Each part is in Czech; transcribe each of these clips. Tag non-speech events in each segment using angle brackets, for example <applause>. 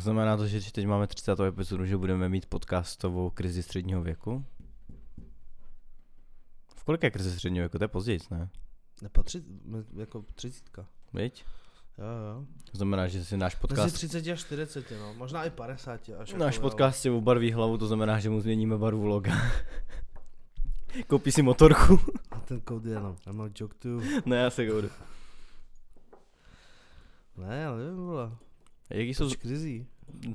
Znamená to, že teď máme 30. epizodu, že budeme mít podcastovou krizi středního věku? V kolik je krize středního věku? To je později, ne? Nepatří, jako třicítka. Viď? Jo, jo. Znamená, že si náš Mezi podcast... 30 a 40, no. Možná i 50 až. Náš jako, podcast si obarví hlavu, to znamená, že mu změníme barvu loga. <laughs> Koupí si motorku. Jo. A ten kód je jenom. I'm a joke too. ne, já se koudu. Ne, ale nevím, vole. Jaký jsou... Krizí?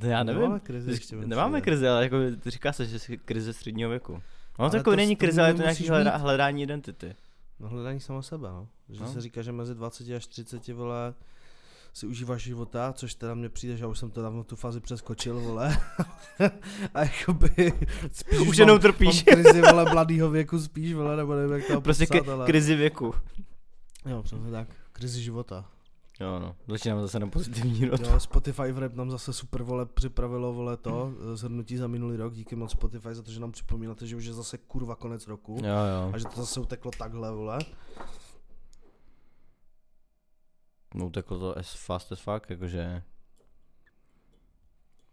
Já nevím. Nemáme krizi ještě. Nemáme krizi, ale jako říká se, že je krize středního věku. No Ale to jako to není krize, ale je to nějaký hledá, hledání identity. No hledání sama sebe, no. Že No. se říká, že mezi 20 až 30, vole, si užíváš života, což teda mně přijde, že už jsem to dávno tu fázi přeskočil, vole. <laughs> a jakoby spíš Už jenom trpíš. Mám krizi, vole, mladýho věku spíš, vole, nebo nevím, jak to Prostě kri- ale... krizi věku. Jo, přesně tak. Krizi života. Jo no, začínáme zase na pozitivní notu. Jo, Spotify v rap nám zase super, vole, připravilo, vole, to, zhrnutí za minulý rok, díky moc Spotify za to, že nám připomínáte, že už je zase kurva konec roku. Jo jo. A že to zase uteklo takhle, vole. No uteklo to as fast as fuck, jakože...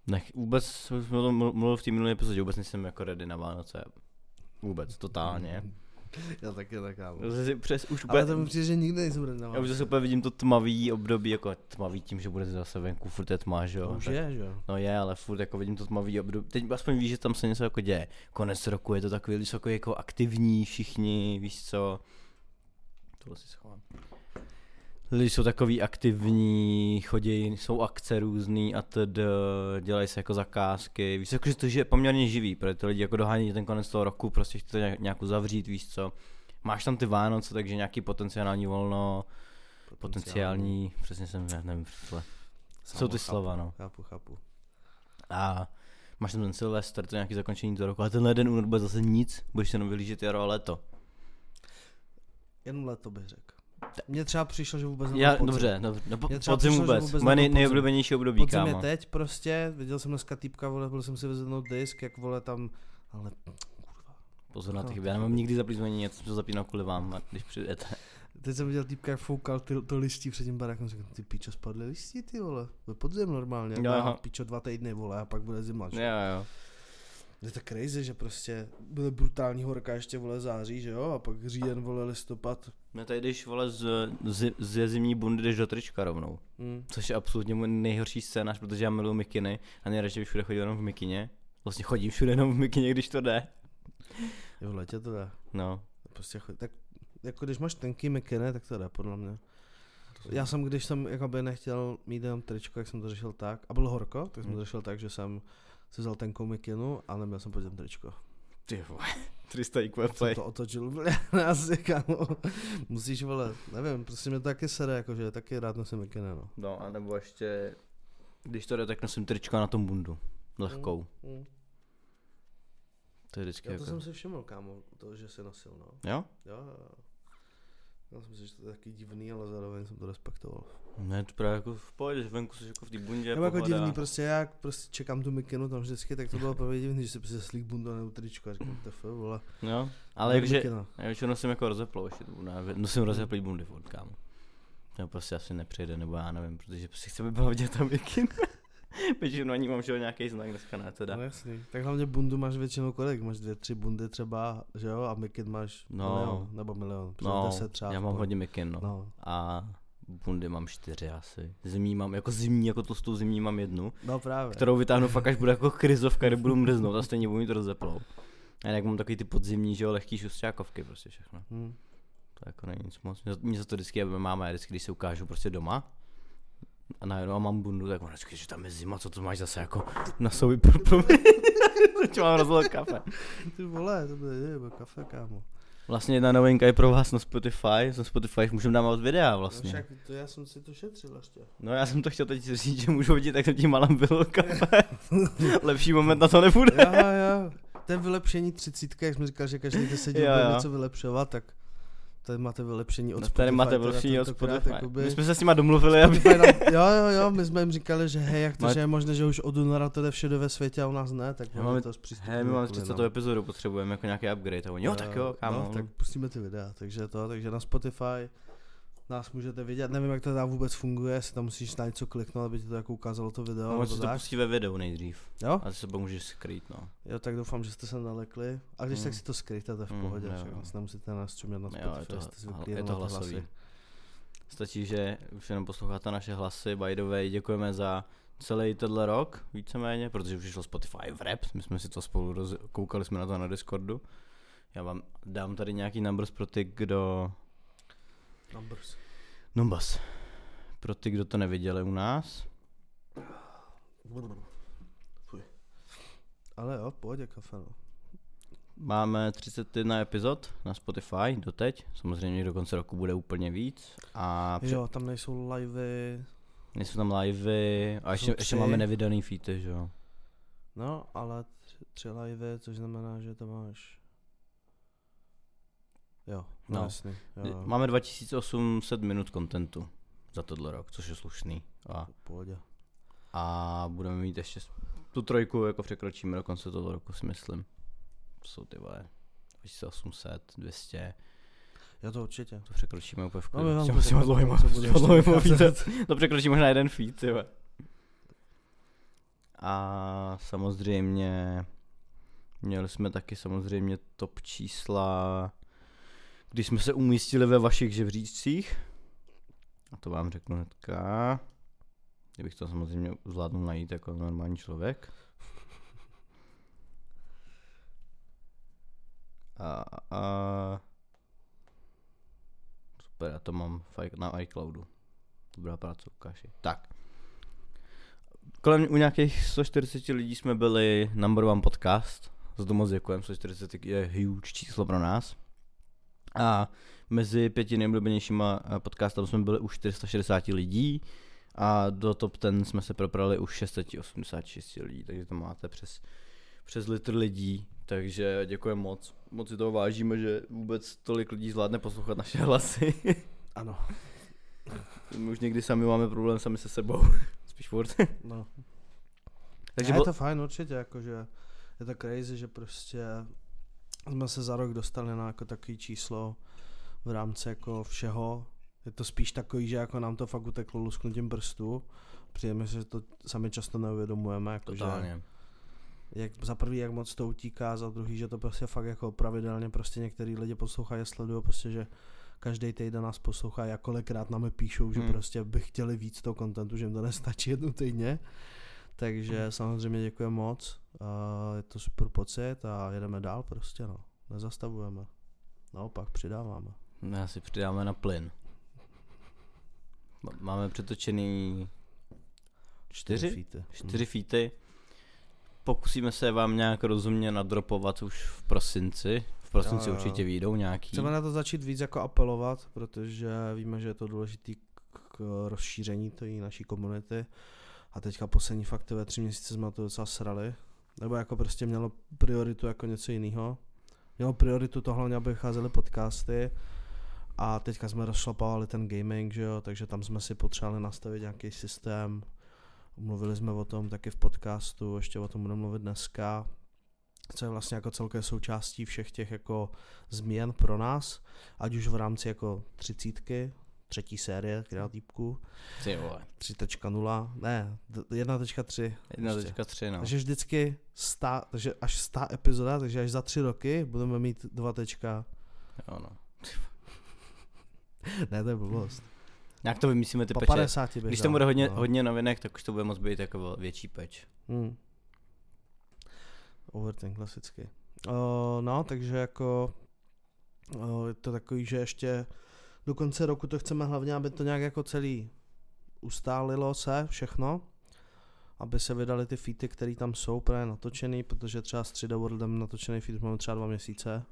Nech, vůbec jsme o tom mlu- mluvil v té minulé epizodě, vůbec nejsem jako ready na Vánoce. Vůbec, totálně. Já taky tak, kámo. Přes, už Ale úplně, to mi přijde, že nikdy nejsem na já už zase úplně vidím to tmavý období, jako tmavý tím, že bude zase venku, furt je tma, že jo. To už tak- je, že jo. No je, ale furt jako vidím to tmavý období. Teď aspoň víš, že tam se něco jako děje. Konec roku je to takový, jsou jako, jako aktivní všichni, víš co. Tohle si schovám. Lidi jsou takový aktivní, chodí, jsou akce různý a td, dělají se jako zakázky, víš, jako, že to je poměrně živý, protože ty lidi jako dohání ten konec toho roku, prostě chtějí to nějak, uzavřít, víš co. Máš tam ty Vánoce, takže nějaký potenciální volno, potenciální, přesně jsem, já nevím, tohle. Jsou ty chápu, slova, no. Chápu, chápu. A máš tam ten Silvestr, to je nějaký zakončení toho roku, ale tenhle jeden únor bude zase nic, budeš jenom vylížet jaro a léto. Jen leto bych řekl. Mně třeba přišlo, že vůbec Já, podzim. dobře, dobře, no, po, podzim přišlo, vůbec, vůbec moje nej, nebyl podzim. nejoblíbenější období, Podzim je kámo. teď prostě, viděl jsem dneska týpka, vole, byl jsem si vyzvednout disk, jak vole tam, ale Pozor na No, ty chyby, to já je nemám nikdy zaplízmení, něco jsem to zapínal kvůli vám, když přijdete. teď jsem viděl týpka, jak foukal ty, to listí před tím barákem, říkal, ty pičo, spadly listí, ty vole, je podzim normálně, Jo, aha. pičo dva týdny, vole, a pak bude zima, že? Jo, jo. Je to crazy, že prostě byly brutální horka ještě, vole, září, že jo, a pak říjen, vole, listopad, No tady když vole z, z, z zimní bundy jdeš do trička rovnou. hm. Což je absolutně můj nejhorší scénář, protože já miluji mikiny a nejradši bych všude chodil jenom v mikině. Vlastně chodím všude jenom v mikině, když to jde. jo, v letě to jde, No. prostě chodí, tak jako když máš tenký mikiny, tak to jde, podle mě. Já jsem, když jsem jakoby nechtěl mít jenom tričko, jak jsem to řešil tak, a bylo horko, tak jsem Hmm. to řešil tak, že jsem si vzal tenkou mikinu a neměl jsem pod tím tričko. Ty vole, <laughs> 300 IQ Jsem play. to otočil úplně asi, kámo. Musíš, vole, nevím, prostě mě to taky sere, jakože taky rád nosím mikiny, no. No a nebo ještě, když to jde, tak nosím tričko na tom bundu. Lehkou. Mm. To je vždycky Já to jako... jsem si všiml, kámo, to, že jsi nosil, no. Jo, jo, jo. Já jsem si, že to je taky divný, ale zároveň jsem to respektoval. Ne, to právě jako v pohodě, že venku jsi jako v té bundě, Nebo jako divný, prostě já prostě čekám tu mikinu tam vždycky, tak to bylo právě divný, že si prostě slík bunda nebo tričko a říkám, tf, vole. Jo, ale jakže, já většinou nosím jako rozeplou ještě tu, ne, nosím rozeplý bundy furt, kámo. To prostě asi nepřejde, nebo já nevím, protože prostě chci, aby byla vidět ta mikina. <laughs> Většinou ani mám, že jo, nějaký znak, dneska ne, teda. No jasný. Tak hlavně bundu máš většinou kolik? Máš dvě, tři bundy třeba, že jo? A mikin máš No. milion, nebo milion. No, deset třeba. já mám hodně mikin, no. No, A bundy mám čtyři asi. Zimní mám, jako zimní, jako tlustou zimní mám jednu, no právě. kterou vytáhnu fakt, až bude jako krizovka, kde budu mrznout a <laughs> stejně budu mít rozeplou. A jinak mám takový ty podzimní, že jo, lehký šustákovky prostě všechno. Hm. To jako není nic moc. Mě- za to vždycky, aby máma, vždycky, když se ukážu prostě doma, a najednou mám bundu, tak ona vždycky, že tam je zima, co to máš zase jako na sobě pro, pro mě. <laughs> Teď mám rozhled kafe. Ty vole, to bude, je, bude kafe, kámo. Vlastně jedna novinka je pro vás na Spotify, na Spotify můžeme dávat videa No vlastně. však to já jsem si to šetřil ještě. No já jsem to chtěl teď říct, že můžu vidět, jak jsem tím malem byl <laughs> kafe. Lepší moment na to nebude. jo, jo. To je vylepšení třicítka, jak jsme říkal, že každý bude jo. něco vylepšovat, tak tady máte vylepšení od No, Spotify. tady máte vylepšení od Spotify. jakoby- My jsme se s nima domluvili, aby... Nám, jo, jo, jo, my jsme jim říkali, že hej, jak to, Má- že je možné, že už od února to jde všude ve světě a u nás ne, tak máme to zpřístupnili. Hej, my máme kvůli 30. nám. epizodu, potřebujeme jako nějaký upgrade. A oni, jo, tak jo, kámo. No, tak pustíme ty videa, takže to, takže na Spotify nás můžete vidět. Nevím, jak to tam vůbec funguje, jestli tam musíš na něco kliknout, aby ti to jako ukázalo to video. No, si to pustí ve videu nejdřív. Jo? A se pak můžeš skrýt, no. Jo, tak doufám, že jste se nalekli. A když Mm. tak si to je v Mm, pohodě. jo, že jo. Vlastně nemusíte nás čumět na Jo, je Spotify, to, jste zvyklí je to hlasový. hlasy. Stačí, že už jenom posloucháte naše hlasy. By the way, děkujeme za celý tenhle rok, víceméně, protože už šlo Spotify v rap, my jsme si to spolu roz... koukali jsme na to na Discordu. Já vám dám tady nějaký numbers pro ty, kdo... Numbers. Numbers. Pro ty, kdo to neviděli u nás. Fuj. Ale jo, v pohodě kafe, no. Máme 31 epizod na Spotify doteď, samozřejmě do konce roku bude úplně víc. A pře- Jo, tam nejsou livy, nejsou tam livey a ještě, ještě máme nevydaný feety, že jo. no, ale tři, tři livy, což znamená, že to máš... Jo, no, No. jasný. Jo, jo. Máme 2800 minut kontentu za tohle rok, což je slušný. A, pohodě. a budeme mít ještě tu trojku, jako překročíme do konce toho roku, si myslím. To jsou ty vole 2800, 200, Jo, to určitě. to překročíme úplně v No, klidu. vám S těma- dlouhýma- dlouhýma. To překročí možná jeden feed, ty. A samozřejmě měli jsme taky samozřejmě top čísla, když jsme se umístili ve vašich žebříčcích. A to vám řeknu hnedka. Kdybych to samozřejmě zvládnul najít jako normální člověk. A, a super, já to mám na iCloudu. Dobrá práce, Lukáši. Tak. Kolem u nějakých 140 lidí jsme byli number one podcast. Za to moc děkujeme, 140 je huge číslo pro nás. A mezi pěti nejoblíbenějšíma eh, podcastama jsme byli u 460 lidí a do top 10 jsme se probrali už 686 lidí, takže to máte přes, přes litr lidí, takže děkujeme moc. Moc si toho vážíme, že vůbec tolik lidí zvládne poslouchat naše hlasy. <laughs> Ano, My už někdy sami máme problém sami se sebou. <laughs> Spíš furt. no. <laughs> Takže Takže je to fajn určitě, jakože je to crazy, že prostě jsme se za rok dostali na jako takový číslo v rámci jako všeho. Je to spíš takový, že jako nám to fakt uteklo lusknutím mi, se, že to sami často neuvědomujeme, jakože totálně. jak, za prvý, jak moc to utíká, za druhý, že to prostě fakt jako pravidelně prostě některý lidi poslouchají a sledují prostě, že každý týden nás poslouchá, a kolikrát nám píšou, že Hmm. prostě by chtěli víc toho kontentu, že jim to nestačí jednou týdně. Takže samozřejmě děkuji moc, a je to super pocit a jedeme dál prostě no, nezastavujeme. Naopak přidáváme. My asi přidáme na plyn. Máme přetočený čtyři, čtyři feety. Pokusíme se vám nějak rozumně nadropovat už v prosinci. V prosinci Jo, jo. určitě výjdou nějaký. Chceme na to začít víc jako apelovat, protože víme, že je to důležitý k- rozšíření té naší komunity. A teďka poslední fakt ve tři měsíce jsme to docela srali. Nebo jako prostě mělo prioritu jako něco jiného. Mělo prioritu to hlavně, aby vycházely podcasty. A teďka jsme rozšlapovali ten gaming, že jo, takže tam jsme si potřebovali nastavit nějaký systém. Mluvili jsme o tom taky v podcastu, ještě o tom budeme mluvit dneska. Co je vlastně jako celké součástí všech těch jako změn pro nás, ať už v rámci jako třicítky, třetí série kreatívku, Ty vole. 3.0, ne, d- 1.3. 1.3 no. Takže vždycky stá, takže až 100 epizoda, takže až za tři roky budeme mít 2 tečka. Jo, no. <laughs> Ne, to je blbost. Jak to vymyslíme ty Po peče? 50 bych Když tam bude hodně, no. hodně novinek, tak už to bude moc být jako větší peč. Hmm. Overthink klasicky. Uh, no, takže jako uh, je to takový, že ještě do konce roku to chceme hlavně, aby to nějak jako celý ustálilo se všechno, aby se vydali ty feety, které tam jsou právě natočený, protože třeba s 3D Worldem natočený feed máme třeba dva měsíce,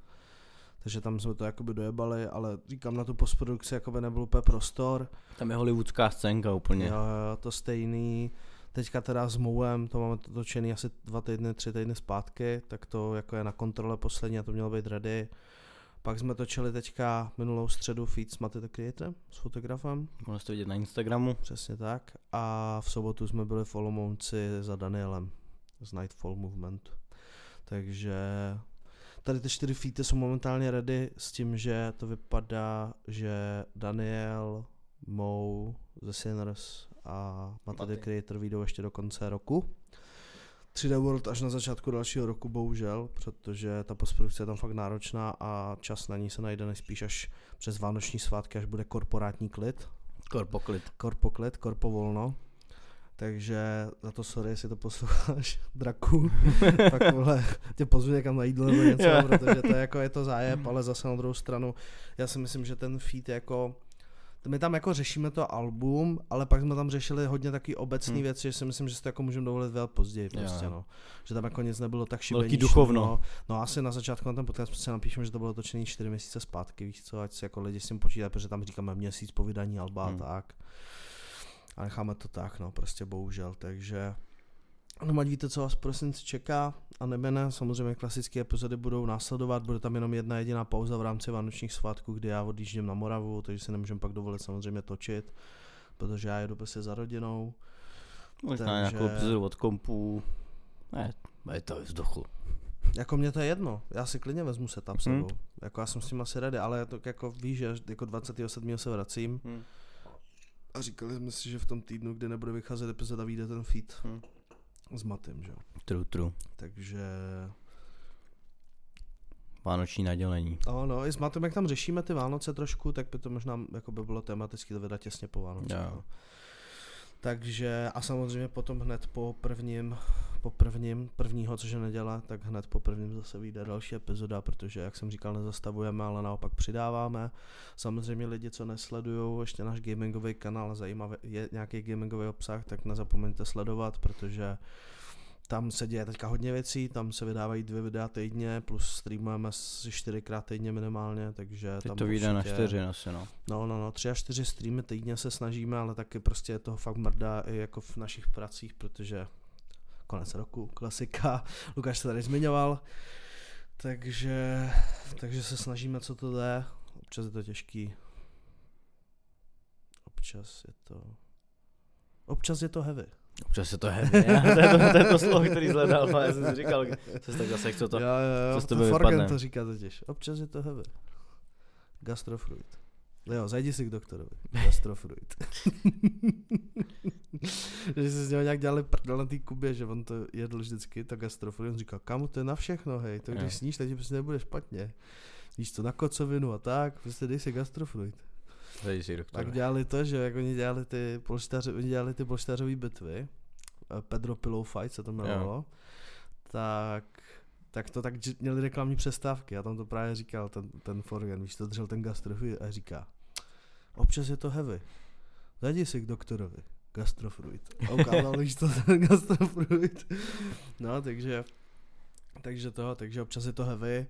takže tam jsme to jakoby dojebali, ale říkám na tu postprodukci jakoby nebyl úplně prostor, Tam je hollywoodská scénka úplně. Jo, jo, to stejný. Teďka teda s Mouem, to máme to točený asi dva týdny, tři týdny zpátky, tak to jako je na kontrole poslední a to mělo být ready. Pak jsme točili teďka minulou středu feed s Maty the Creator, s fotografem, Mohli jste vidět na Instagramu. přesně tak. A v sobotu jsme byli v Olomouci za Danielem z Nightfall Movement. Takže tady ty čtyři feety jsou momentálně ready s tím, že to vypadá, že Daniel Mou ze Sinners a Mata the Maty. Creator vyjdou ještě do konce roku. 3D World až na začátku dalšího roku, bohužel, protože ta postprodukce je tam fakt náročná a čas na ní se najde nejspíš až přes vánoční svátky, až bude korporátní klid, Korpoklid. korpoklid, korpovolno. Takže za to sorry, jestli to posloucháš, <laughs> draku, <laughs> tak vole, tě pozvu někam na jídlo nebo něco, protože to je jako, je to zájeb, ale zase na druhou stranu, já si myslím, že ten feed jako, my tam jako řešíme to album, ale pak jsme tam řešili hodně taky obecné Hmm. věci, že si myslím, že si to jako můžeme dovolit vědět později prostě, jo. no. Že tam jako nic nebylo tak Velký šibeničný, duchovno. No, no asi na začátku na ten podcast prostě napíšeme, že to bylo točený čtyři měsíce zpátky, víš co, ať si jako lidi s tím počítají, protože tam říkáme měsíc po vydání alba Hmm. a tak. A necháme to tak, no, prostě bohužel, takže No, ať víte, co vás v prosinci čeká a nebe ne, samozřejmě klasické epizody budou následovat, bude tam jenom jedna jediná pauza v rámci vánočních svátků, kdy já odjíždím na Moravu, takže si nemůžeme pak dovolit samozřejmě točit, protože já jedu prostě za rodinou. Možná Takže- nějakou epizodu od kompů. Ne, je to vzduchu. Jako mě to je jedno, já si klidně vezmu setup Mhm. sebou, jako já jsem s tím asi ready, ale to jako víš, že jako 27. se vracím Hm. a říkali jsme si, že v tom týdnu, kdy nebude vycházet epizoda, vyjde ten feed Hm. S Matem, že jo. True, true. Takže Vánoční nadělení. No, no, i s Matem, jak tam řešíme ty Vánoce trošku, tak by to možná jako by bylo tematicky to vydat těsně po Vánoce. Jo. No. Takže a samozřejmě potom hned po prvním, po prvním, prvního, což je neděle, tak hned po prvním zase vyjde další epizoda, protože jak jsem říkal, nezastavujeme, ale naopak přidáváme. Samozřejmě lidi, co nesledují ještě náš gamingový kanál, zajímavý je nějaký gamingový obsah, tak nezapomeňte sledovat, protože tam se děje teďka hodně věcí, tam se vydávají dvě videa týdně, plus streamujeme asi čtyřikrát týdně minimálně, takže Teď tam to vyjde na čtyři asi, no. No, no, no, tři až čtyři streamy týdně se snažíme, ale taky prostě je toho fakt mrdá i jako v našich pracích, protože konec roku, klasika, <laughs> Lukáš se tady zmiňoval, takže, takže se snažíme, co to jde, občas je to těžký, občas je to, občas je to heavy. Občas je to ne? <laughs> to, je to, to, je to slovo, který zhledal, já jsem si říkal, co jsi tak zase, co to... jo, jo, co jo, to vypadne? to říká totiž, občas je to heavy. Gastrofruit. Jo, zajdi si k doktorovi. Gastrofruit. <laughs> že si z něho nějak dělali prdel na té kubě, že on to jedl vždycky, tak gastrofruit. On říkal, kamu to je na všechno, hej, to Jo. když sníš, tak ti prostě nebude špatně. Víš to na kocovinu a tak, prostě dej si gastrofruit. Tak dělali to, že jak oni dělali ty polštáře, oni dělali ty polštářové bitvy, eh, Pedro Pillow Fight se to jmenovalo, tak tak to tak měli reklamní přestávky, já tam to právě říkal, ten, ten Forgen, víš, to držel ten gastrofruit a říká, občas je to heavy, zajdi si k doktorovi, gastrofruit. A ukázal, víš to, ten <laughs> gastrofruit. No, takže, takže to, takže občas je to heavy.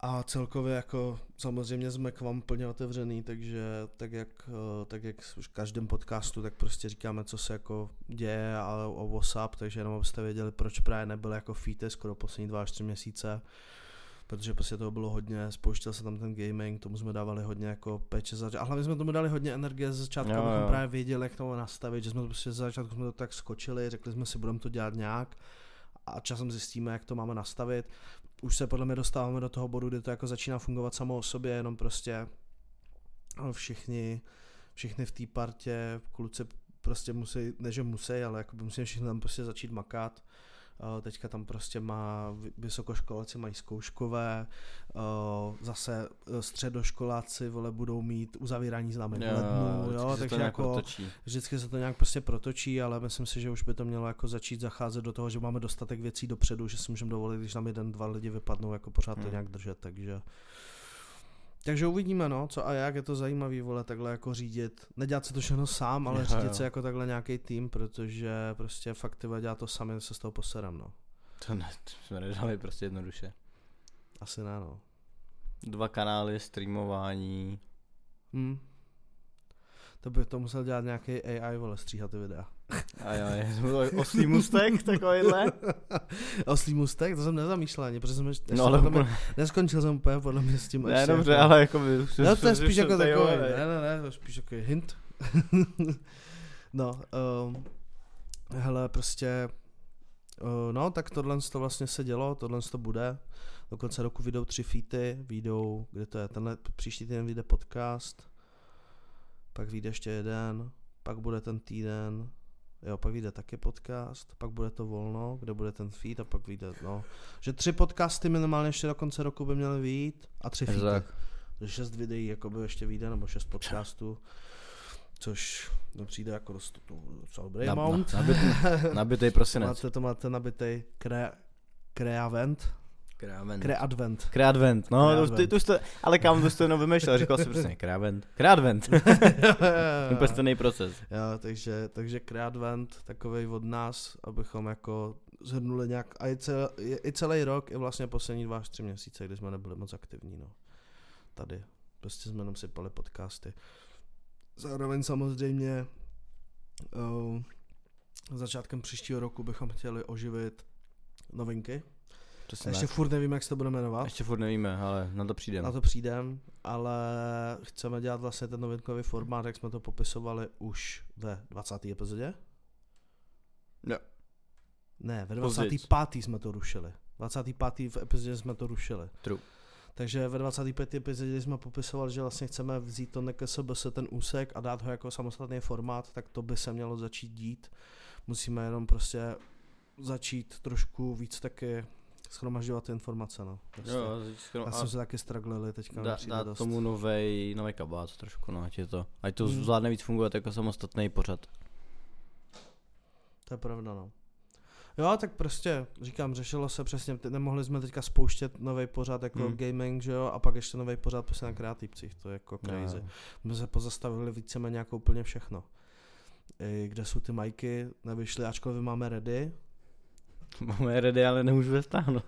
A celkově jako samozřejmě jsme k vám plně otevřený, takže tak jak, eh, tak jak už v každém podcastu, tak prostě říkáme, co se jako děje a o WhatsApp, takže jenom abyste věděli, proč právě nebyl jako feed skoro poslední dva až tři měsíce, protože prostě toho bylo hodně, spouštěl se tam ten gaming, tomu jsme dávali hodně jako peče za, a hlavně jsme tomu dali hodně energie ze začátku, Jo, abychom jo. právě věděli, jak to nastavit, že jsme to prostě ze začátku jsme to tak skočili, řekli jsme si, budeme to dělat nějak a časem zjistíme, jak to máme nastavit. Už se podle mě dostáváme do toho bodu, kdy to jako začíná fungovat samo o sobě, jenom prostě všichni, všichni v té partě, kluci prostě musí, ne že musí, ale jako musí všichni tam prostě začít makat. Uh, teďka tam prostě má vy- vysokoškoláci mají zkouškové, uh, zase uh, středoškoláci vole budou mít uzavírání známek v lednu, vždycky jo, se to takže jako otočí. vždycky se to nějak prostě protočí, ale myslím si, že už by to mělo jako začít zacházet do toho, že máme dostatek věcí dopředu, že si můžeme dovolit, když nám jeden, dva lidi vypadnou, jako pořád to Hmm. nějak držet, takže takže uvidíme, no, co a jak, je to zajímavý, vole, takhle jako řídit, nedělat si to všechno sám, ale Jo, řídit jo. se jako takhle nějaký tým, protože prostě fakt ty dělat to sami, se z toho poserem, no. To ne, to jsme nedali prostě jednoduše. Asi ne, no. Dva kanály, streamování. Hm. To by to musel dělat nějaký AI, vole, stříhat ty videa. A jo, <laughs> je to oslý mustek, takovýhle. <laughs> Oslý mustek, to jsem nezamýšlel ani, protože jsem ještě, No ale mě, neskončil jsem úplně podle mě s tím ne, ještě dobře, jako, ale jako by... No to je spíš jako takový, ne, ne, ne, to je spíš takový hint. <laughs> no, um, hele, prostě, uh, no, tak tohle to vlastně se dělo, tohle to bude. Do konce roku vyjdou tři feety, vyjdou, kde to je, tenhle příští týden vyjde podcast, pak vyjde ještě jeden, pak bude ten týden, jo, pak vyjde taky podcast, pak bude to volno, kde bude ten feed a pak vyjde, no, že tři podcasty minimálně ještě do konce roku by měly vyjít a tři feedy. tak. Že šest videí jako by ještě vyjde, nebo šest podcastů, což mi přijde jako dost dobrý Na- amount. na- nabit- Nabitej <laughs> prosinec. Máte to máte nabitej kre, kreavent, Kreavent. kreadvent. Kreadvent, no, to, Kreadvent. ty, to jste, ale kam to jste jenom vymýšlel, říkal jsem přesně, kreadvent. Kreadvent, úplně <laughs> <laughs> stejný proces. Jo, takže, takže kreadvent takovej od nás, abychom jako zhrnuli nějak, a i, cel, i celý rok, i vlastně poslední dva až tři měsíce, kdy jsme nebyli moc aktivní, no. Tady. Prostě jsme jenom sypali podcasty. Zároveň samozřejmě uh, začátkem příštího roku bychom chtěli oživit novinky. Přesně Ještě tak. furt nevím, jak se to bude jmenovat. Ještě furt nevíme, ale na to přijdeme. Na to přijdem, ale chceme dělat vlastně ten novinkový formát, jak jsme to popisovali už ve 20. epizodě. Jo. Ne, ve Později. 25. jsme to rušili. 25. v epizodě jsme to rušili. True. Takže ve 25. epizodě jsme popisovali, že vlastně chceme vzít to NKSBS ten úsek a dát ho jako samostatný formát, tak to by se mělo začít dít. Musíme jenom prostě začít trošku víc taky schromažďovat ty informace, no. Prostě. Jo, skoro- Já a jsem se taky strugglili teďka. dá, dát dost. tomu novej, nový kabát trošku, no, ať je to, ať to Hmm. zvládne víc fungovat jako samostatný pořad. To je pravda, no. Jo, tak prostě, říkám, řešilo se přesně, nemohli jsme teďka spouštět nový pořad jako Hmm. gaming, že jo, a pak ještě nový pořad prostě na kreativcích, to je jako crazy. Jo. My se pozastavili víceméně jako úplně všechno. I kde jsou ty majky, nevyšly, ačkoliv máme ready, <laughs> Máme ready, ale nemůžu <laughs> je stáhnout.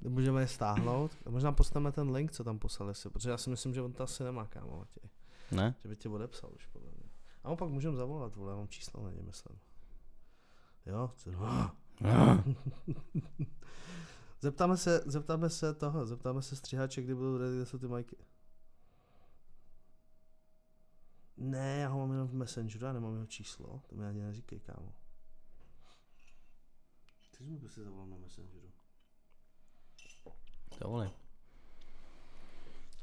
můžeme je stáhnout. Možná postaneme ten link, co tam poslali si, protože já si myslím, že on to asi nemá, kámo, Matěj. Ne? Že by tě odepsal už, podle mě. A on pak můžeme zavolat, vole, já mám číslo na ně, myslím. Jo? Co- <laughs> Zeptáme se, zeptáme se toho, zeptáme se stříhače, kdy budou ready, kde jsou ty majky. Ne, já ho mám jenom v Messengeru, já nemám jeho číslo, to mi ani neříkej, kámo. Ty jsi mi prostě zavolal na Messengeru. To vole.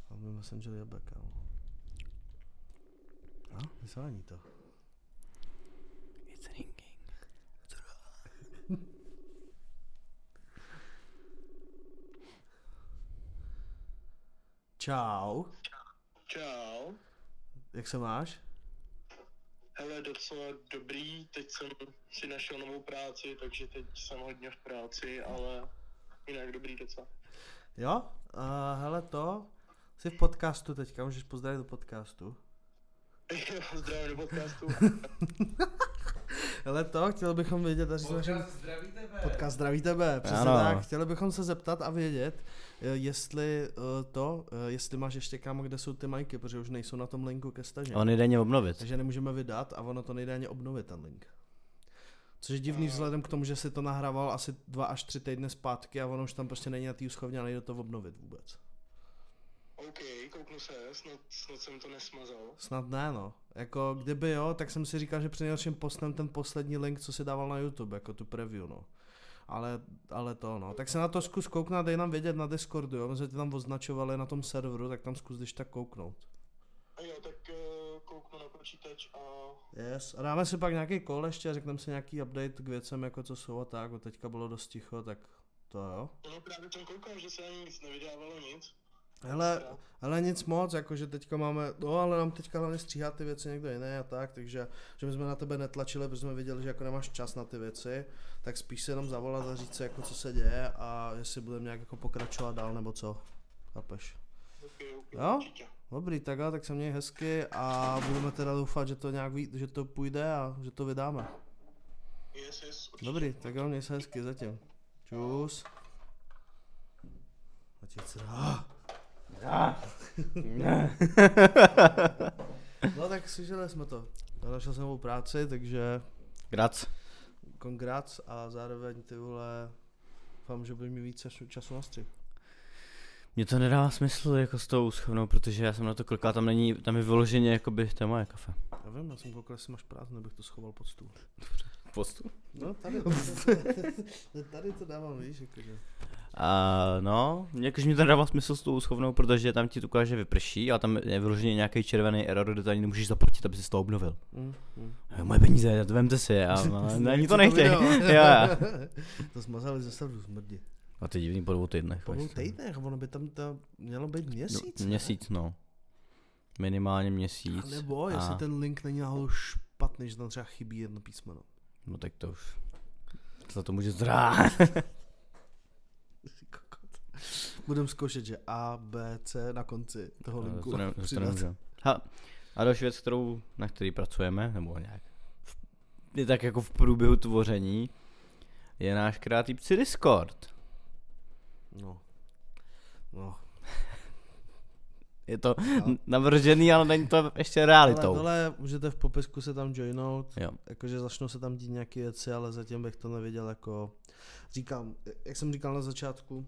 A mi Messenger jebe, kámo. A, vysání to. It's ringing. Čau, Čau. jak se máš? Hele, docela dobrý, teď jsem si našel novou práci, takže teď jsem hodně v práci, ale jinak dobrý docela. Jo, a hele to, jsi v podcastu teďka, můžeš pozdravit do podcastu. Jo, <laughs> Zdravím do podcastu. <laughs> Hele to, chtěli bychom vědět, a říct našem... zdraví tebe. Podcast zdraví tebe, přesně Ano. tak. Chtěli bychom se zeptat a vědět, eh, jestli eh, to, eh, jestli máš ještě kámo, kde jsou ty majky, protože už nejsou na tom linku ke stažení. On jde ně obnovit. Takže nemůžeme vydat a ono to nejde ani obnovit ten link. Což je divný vzhledem k tomu, že si to nahrával asi dva až tři týdny zpátky a ono už tam prostě není na té úschovně a nejde to obnovit vůbec. OK, kouknu se, snad, snad jsem to nesmazal. Snad ne, no. Jako kdyby jo, tak jsem si říkal, že při nejhorším postnem ten poslední link, co si dával na YouTube, jako tu preview, no. Ale, ale to, no. Tak se na to zkus kouknout, dej nám vědět na Discordu, jo. My jsme tě tam označovali na tom serveru, tak tam zkus když tak kouknout. A jo, tak uh, kouknu na počítač a... Yes. A dáme si pak nějaký call ještě a řekneme si nějaký update k věcem, jako co jsou a tak. Teďka bylo dost ticho, tak to jo. No právě jsem koukal, že se ani nic nevydávalo, nic. Hele, ale nic moc, jakože teďka máme, no ale nám teďka hlavně stříhá ty věci někdo jiný a tak, takže že my jsme na tebe netlačili, protože jsme viděli, že jako nemáš čas na ty věci, tak spíš se jenom zavolat a říct si jako co se děje a jestli budeme nějak jako pokračovat dál nebo co. Chápeš? OK, OK, Jo? určitě. Dobrý, tak jo, tak se měj hezky a budeme teda doufat, že to nějak ví, že to půjde a že to vydáme. Yes, yes, určitě. Dobrý, tak jo, měj se hezky zatím. Čus. Otec se <laughs> No tak slyšeli jsme to. Našel jsem novou práci, takže Grac. kongrats a zároveň ty vole, doufám, že budeš mít více času- času na střih. Mně to nedává smysl jako s tou schovnou, protože já jsem na to klikal, tam není, tam je vyloženě jakoby, to je moje kafe. Já vím, já jsem koukal, jestli máš prázdno, abych to schoval pod stůl. Postu? No tady, <laughs> <laughs> tady to dávám, víš, jakože. A no, jakož mi to nedává smysl s tou schovnou, protože tam ti to ukáže vyprší a tam je vyloženě nějaký červený error, kde to ani nemůžeš zaplatit, aby si to obnovil. Mm, mm. Moje peníze, to vemte si, a <laughs> ale ne, ani to nechtěj. <laughs> to smazali ze serveru smrdi. A ty divný po dvou týdnech. Po dvou prostě. týdnech, ono by tam to mělo být měsíc. No, ne? měsíc, no. Minimálně měsíc. A nebo jestli a, ten link není náhodou špatný, že tam třeba chybí jedno písmeno. No tak to už. Za to může zrát. <laughs> <laughs> Budem zkoušet, že A, B, C na konci toho linku. to, ne, to <laughs> nemůžu. Ha, a další věc, kterou, na který pracujeme, nebo nějak, v, je tak jako v průběhu tvoření, je náš kreativci Discord. No. No. Je to No. navržený, ale není to ještě Ale realitou. tohle můžete v popisku se tam joinout, Jo. jakože začnou se tam dít nějaké věci, ale zatím bych to neviděl jako, říkám, jak jsem říkal na začátku,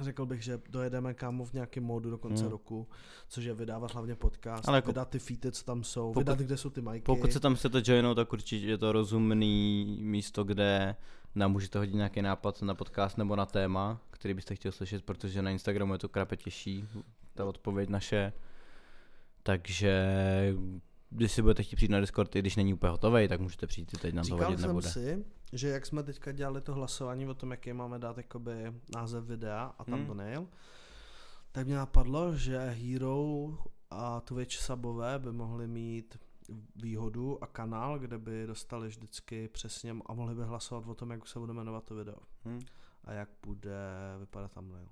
řekl bych, že dojedeme kámo v nějakém módu do konce Hmm. roku, což je vydávat hlavně podcast, Ale jako- vydat ty feety, co tam jsou, Pokud- vydat, kde jsou ty majky. Pokud se tam chcete joinout, tak určitě je to rozumný místo, kde nám můžete hodit nějaký nápad na podcast nebo na téma, který byste chtěl slyšet, protože na Instagramu je to krape těžší, ta odpověď naše. Takže když si budete chtít přijít na Discord, i když není úplně hotový, tak můžete přijít i teď, nám to Říkal vadit jsem nebude. si, že jak jsme teďka dělali to hlasování o tom, jaký máme dát jakoby název videa a Hmm. thumbnail, tak mě napadlo, že Hero a Twitch subové by mohli mít výhodu a kanál, kde by dostali vždycky přesně a mohli by hlasovat o tom, jak se bude jmenovat to video Hm? a jak bude vypadat thumbnail.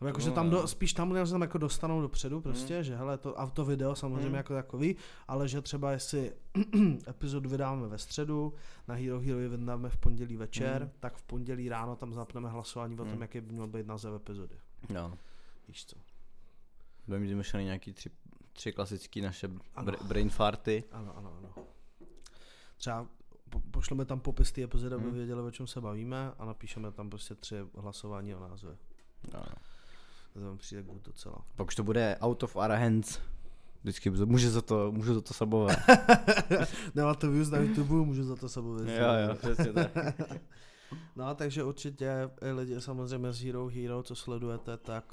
No, jako, No, že tam do, no. spíš tam se tam jako dostanou dopředu prostě, že hele, to, a to video samozřejmě Hmm. jako takový, ale že třeba jestli <clears throat> epizodu vydáme ve středu, na Hero Hero ji vydáme v pondělí večer, Hmm. tak v pondělí ráno tam zapneme hlasování o tom, Hmm. jaký by měl být název epizody. No. Víš co? Budeme mít vymyšlený nějaký tři, tři klasický naše Ano. br- brain farty. Ano, ano, ano. Třeba po, pošleme tam popis té epizody, aby Hmm. věděli, o čem se bavíme a napíšeme tam prostě tři hlasování o názvě. No. To mi přijde good docela. Pak už to bude out of our hands. Vždycky může za to, můžu za to sabovat. <laughs> Nemá to views na YouTube, můžu za to sebou vědět. jo, jo, přesně tak. <laughs> No, takže určitě i lidi samozřejmě z Hero Hero, co sledujete, tak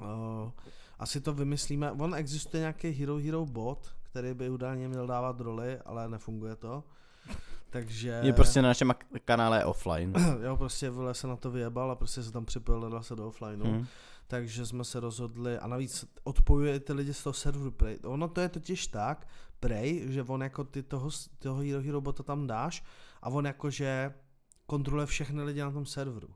uh, asi to vymyslíme. On existuje nějaký Hero Hero bot, který by údajně měl dávat roli, ale nefunguje to. Takže... Je prostě na našem kanále offline. <clears throat> jo, prostě vole se na to vyjebal a prostě se tam připojil, nedal se do offlineu. Hm. Takže jsme se rozhodli, a navíc odpojuje ty lidi z toho serveru Prey. Ono to je totiž tak, Prey, že on jako ty toho, toho Hero Hero bota tam dáš a on jakože kontroluje všechny lidi na tom serveru.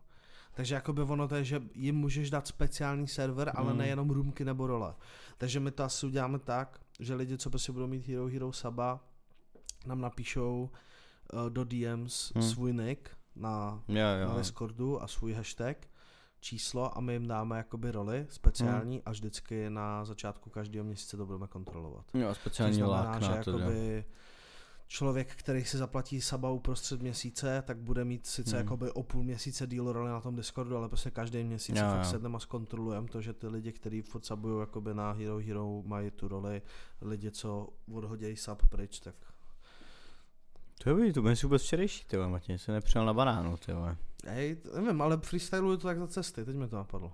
Takže jakoby ono to je, že jim můžeš dát speciální server, ale Hmm. nejenom roomky nebo role. Takže my to asi uděláme tak, že lidi, co prostě budou mít Hero Hero Saba, nám napíšou uh, do DMs Hmm. svůj nick na Jo, na jo. Discordu a svůj hashtag, číslo a my jim dáme jakoby roli speciální Hmm. a vždycky na začátku každého měsíce to budeme kontrolovat. Jo, Což speciální znamená, lák že na to, jakoby člověk, který si zaplatí saba uprostřed měsíce, tak bude mít sice Hmm. jakoby o půl měsíce díl roli na tom Discordu, ale prostě každý měsíc si fakt sedneme a zkontrolujeme to, že ty lidi, kteří furt sabují jakoby na Hero Hero, mají tu roli, lidi, co odhodějí sub pryč, tak To je to si vůbec včerejší, ty Matěj, se nepřijel na banánu, ty vole. hej, nevím, ale freestyluju to tak za cesty, teď mi to napadlo.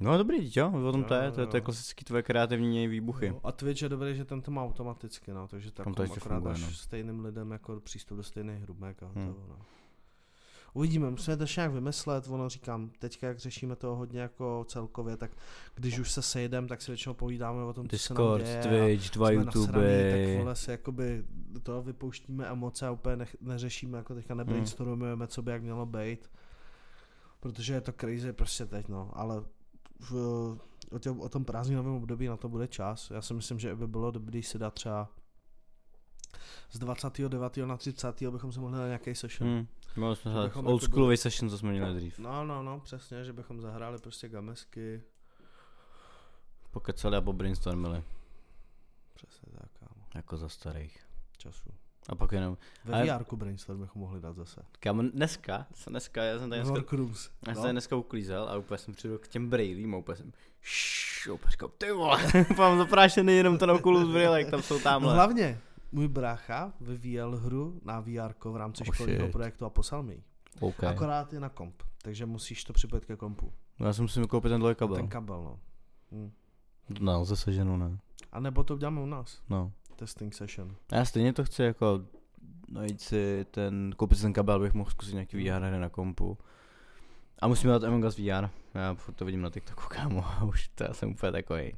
No dobrý, dítě, jo, o tom to Jo, je, to je, to je jo. klasický tvoje kreativní výbuchy. No, a Twitch je dobrý, že ten to má automaticky, no, takže tak Tam to akorát funguje, no. stejným lidem jako přístup do stejných hrubek a Hmm. to, no. Uvidíme, musíme to ještě nějak vymyslet, ono říkám, teďka jak řešíme to hodně jako celkově, tak když už se sejdem, tak si většinou povídáme o tom, co se nám Discord, děje Twitch, dva YouTube. nasraný, tak vole si jakoby to vypouštíme emoce a úplně nech, neřešíme, jako teďka Hmm. nebrainstormujeme, co by jak mělo být. Protože je to crazy prostě teď, no, ale v, o, tě, o tom prázdninovém období na to bude čas. Já si myslím, že by bylo dobré si dát třeba z 29. na 30. bychom se mohli na nějaký session. Hmm. Mohli jsme bychom old jako schoolový session, co jsme měli dřív. No, no, no, přesně, že bychom zahráli prostě gamesky. Pokecali a pobrainstormili, Přesně tak, kámo, jako za starých. času. A pak jenom, Ve Ale- VR brainstorm bychom mohli dát zase. kámo, dneska, dneska, já jsem tady dneska, já jsem no. tady dneska uklízel a úplně jsem přijel k těm brailím a úplně jsem šš, úplně říkal, ty vole, <laughs> mám zaprášený jenom ten Oculus brýlek, tam jsou No tamhle. hlavně, můj brácha vyvíjel hru na VR v rámci Oh, školního shit. projektu a poslal mi ji. Okay. Akorát je na komp. takže musíš to připojit ke kompu. No, já si musím koupit ten dlouhý kabel. Ten kabel, no. Hm. To nelze seženu, ne? A nebo to uděláme u nás. No. Testing session. Já stejně to chci jako najít si ten, koupit si ten kabel, abych mohl zkusit nějaký VR hry na kompu. A musíme dát Among Us VR. Já furt to vidím na TikToku, kámo. A už to já jsem úplně takový.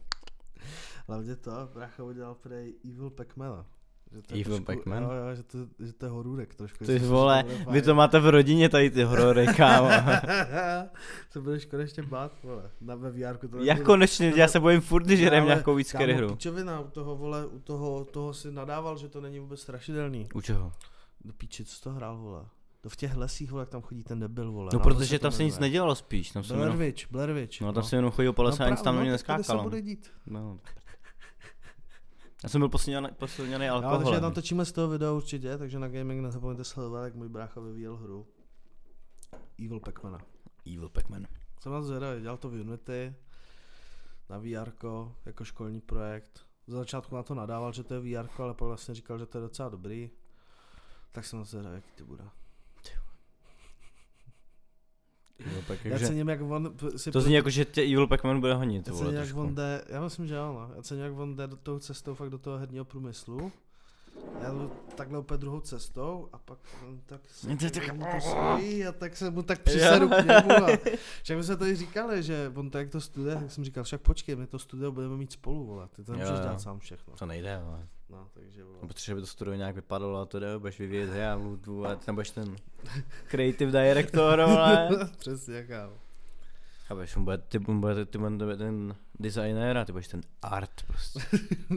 Hlavně to, brácha udělal prej Evil Pac-Mana. Že to je Evil trošku- Pac-Man? Jo, jo, že to, že to je horůrek trošku. Ty vole, bude vy to máte v rodině tady ty horory, kámo. <laughs> to budeš konečně bát, vole. Na ve VR to Jak konečně, já se bojím furt, když jdem Ale, nějakou víc kámo, hru. Pičovina, u toho, vole, u toho, toho si nadával, že to není vůbec strašidelný. U čeho? Do píči, co to hrál, vole? To v těch lesích, vole, jak tam chodí ten debil, vole. No protože to tam se nic nedělalo spíš, tam se Blair jenom, Witch, Blair Witch. no tam se jenom chodil po lese a nic tam na mě se neskákalo. bude dít. No. Já jsem byl posilněný, posilněný Jo, takže alkoholem. tam točíme z toho videa určitě, takže na gaming nezapomeňte sledovat, jak můj brácha vyvíjel hru. Evil Pac-Mana. Evil Pac-Man. Jsem na to zvědavý, dělal to v Unity, na VR, jako školní projekt. Za začátku na to nadával, že to je VR, ale pak vlastně říkal, že to je docela dobrý. Tak jsem na to zvědavý, jaký to bude. Pac, Já takže, cením, jak on si to zní jako, že tě Evil Pac-Man bude honit, já cením, jak on jde, já myslím, že jo, no. Já cením, jak on jde do toho cestou fakt do toho herního průmyslu. Já jdu takhle úplně druhou cestou a pak on tak se To tak- stojí a tak se mu tak přisedu k němu a však my jsme to i říkali, že on tak to studuje, tak jsem říkal, však počkej, my to studio budeme mít spolu, vole, ty to nemůžeš jo. dělat sám všechno. To nejde, ale. No, takže vole. No, protože by to studio nějak vypadalo a to jde, budeš vyvíjet hry a budu, a ty tam budeš ten creative director, ale. <laughs> Přesně, jaká. Chápeš, on bude, ty, on bude, ty bude ten designér a ty budeš ten art prostě.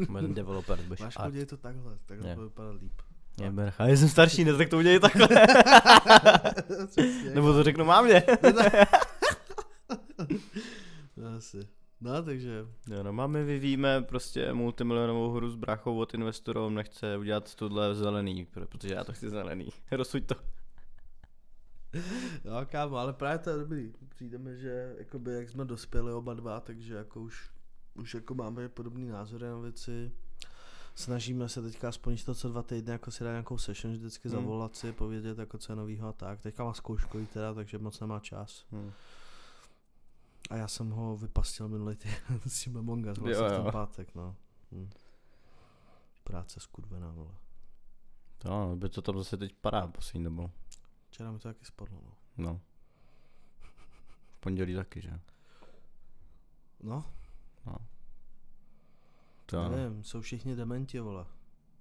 bude ten developer, ty budeš Máš art. udělej to takhle, takhle Ne. to vypadá líp. Je, bercha, já jsem starší, ne, tak to udělej takhle. <laughs> Přesně, Nebo to řeknu mámě. <laughs> No, Asi. No, takže Jo, no máme, vyvíjíme prostě multimilionovou hru s brachou od investorů, nechce udělat tohle zelený, pr- protože já to chci zelený. <laughs> Rozsuď to. Jo, kámo, ale právě to je dobrý. Přijde mi, že jakoby, jak jsme dospěli oba dva, takže jako už, už jako máme podobný názory na věci. Snažíme se teďka aspoň to co dva týdny jako si dát nějakou session, vždycky Hmm. zavolat si, povědět jako co je novýho a tak. Teďka má zkoušku i teda, takže moc nemá čas. Hm. A já jsem ho vypastil minulý týden s tím Among Us, Jo, vlastně v jo. ten pátek, no. Hm. Práce skurvená, vole. To ano, by to tam zase teď padá poslední dobou. Včera mi to taky spadlo, no. No. V pondělí taky, že? No, To ano. Nevím, jsou všichni dementi, vole.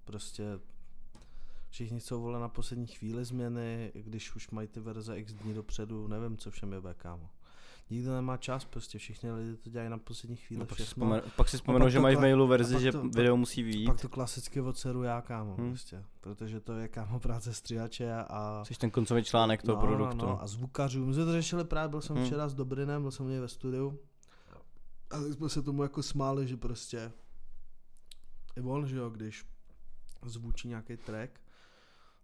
Prostě všichni chcou, vole, na poslední chvíli změny, když už mají ty verze x dní dopředu, nevím, co všem je kámo. Nikdo nemá čas, prostě všichni lidi to dělají na poslední chvíli No, pak, si vzpomenu, pak si vzpomenu, že to mají v mailu verzi, pak že to- video musí vyjít. Pak to klasicky odseru já, kámo, Hmm. prostě. Protože to je, kámo, práce stříhače a... Jsi ten koncový článek toho no, produktu. No, no, a zvukařů. My jsme to řešili právě, byl jsem Hmm. včera s Dobrinem, byl jsem u něj ve studiu. A tak jsme se tomu jako smáli, že prostě i on, že jo, když zvučí nějaký track,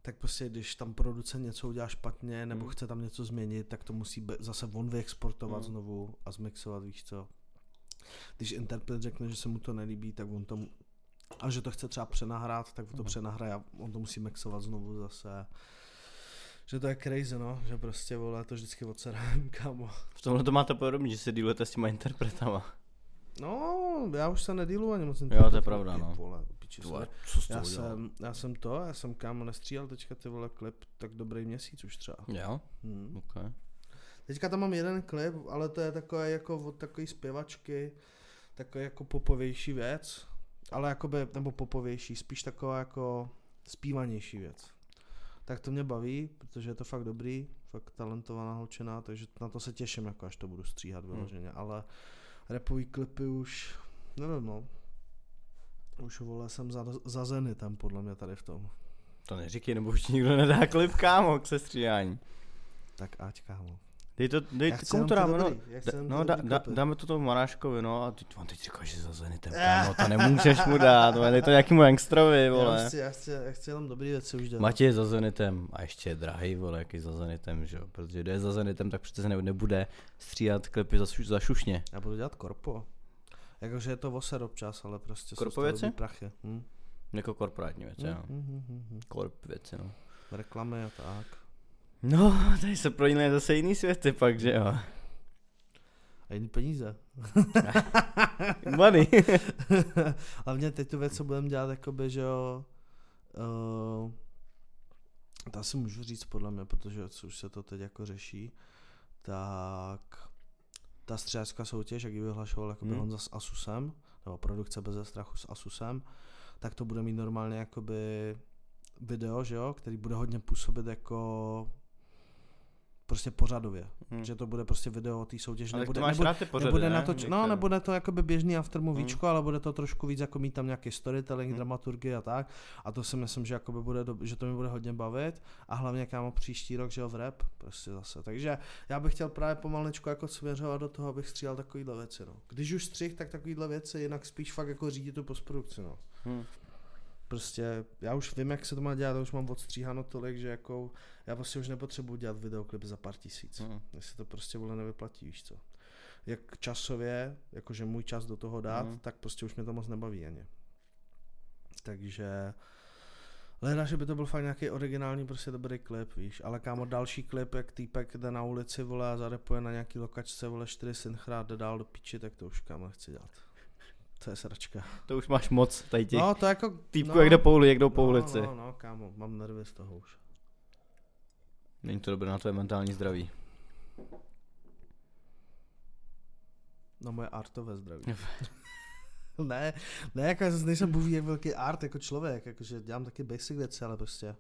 tak prostě když tam producent něco udělá špatně nebo Hmm. chce tam něco změnit, tak to musí be- zase on vyexportovat Hmm. znovu a zmixovat, víš co. Když interpret řekne, že se mu to nelíbí, tak on to a že to chce třeba přenahrát, tak to Mhm. přenahraje a on to musí mixovat znovu zase. Že to je crazy, no, že prostě vole, to vždycky odserám, <laughs> kámo. V tomhle to máte podobně, že se dealujete s těma interpretama. No, já už se nedýlu ani moc to je pravda, no. Vole, piči, vole, co jsi já, jsem, já jsem to, já jsem kámo nestříhal teďka ty vole klip tak dobrý měsíc už třeba. Jo? Hmm. Ok. Teďka tam mám jeden klip, ale to je takové jako od takové zpěvačky, takový jako popovější věc, ale jakoby, nebo popovější, spíš taková jako zpívanější věc. Tak to mě baví, protože je to fakt dobrý, fakt talentovaná holčina, takže na to se těším, jako až to budu stříhat vyloženě, ale repový klipy už, nevím no, už vole jsem za, za Zenitem podle mě tady v tom. To neříkej, nebo už ti nikdo nedá klip, kámo, k sestříhání. Tak ať kámo. Dej to, dej, Já komu to ty dáme, no, já no ty da, da, dáme to tomu Maráškovi, no a teď, on teď říkal, že za Zenitem, <laughs> kámo, to nemůžeš mu dát, vole, dej to nějakému youngstrovi, Já, vole. chci, já, chci, já chci jenom dobrý věci už dělat. Matěj je za Zenitem a ještě je drahý, vole, jaký za Zenitem, že jo, protože kdo je za Zenitem, tak přece ne, nebude stříhat klipy za, za šušně. Já budu dělat korpo. Jakože je to voser občas, ale prostě jsou toho věci? prachy. Hm? Jako korporátní věci, jo. hm, hm, hm, hm. Korp věci, no. Reklamy a tak. No, tady se prolínají zase jiný světy pak, že jo. A jiný peníze. <laughs> Money. <laughs> Hlavně teď tu věc, co budeme dělat, jakoby, že jo, uh, to asi můžu říct podle mě, protože co už se to teď jako řeší, tak ta střelecká soutěž, jak ji vyhlašoval jakoby Hmm. Honza s Asusem, nebo produkce bez strachu s Asusem, tak to bude mít normálně jakoby video, že jo, který bude hodně působit jako prostě pořadově. Hmm. Že to bude prostě video o té soutěži. Ale nebude, to máš nebude, rád ty pořady, nebude ne? na to, no, Některé. nebude to jakoby běžný aftermovíčko, Hmm. ale bude to trošku víc jako mít tam nějaký storytelling, Hmm. dramaturgy a tak. A to si myslím, že jakoby bude, do, že to mi bude hodně bavit. A hlavně kámo příští rok, že jo, v rap, prostě zase. Takže já bych chtěl právě pomalečku jako směřovat do toho, abych stříhal takovýhle věci, no. Když už střih, tak takovýhle věci, jinak spíš fakt jako řídit tu postprodukci, no. Hmm. Prostě já už vím, jak se to má dělat, já už mám odstříháno tolik, že jako já prostě už nepotřebuji dělat videoklip za pár tisíc. Mně se to prostě vole nevyplatí, víš co. Jak časově, jakože můj čas do toho dát, Mhm. tak prostě už mě to moc nebaví ani. Takže Leda, že by to byl fakt nějaký originální, prostě dobrý klip, víš, ale kámo další klip, jak týpek jde na ulici, vole, a zarepuje na nějaký lokačce, vole, čtyři synchra, jde dál do píči, tak to už kámo nechci dělat. To je sračka. To už máš moc tady těch No, to jako... týpků, no, jak jdou po uli, jak po no, ulici. No, no, kámo, mám nervy z toho už. Není to dobré na tvé mentální zdraví. No moje artové zdraví. <laughs> ne, ne, jako já zase nejsem bůh ví, jak velký art jako člověk, jakože dělám taky basic věci, ale prostě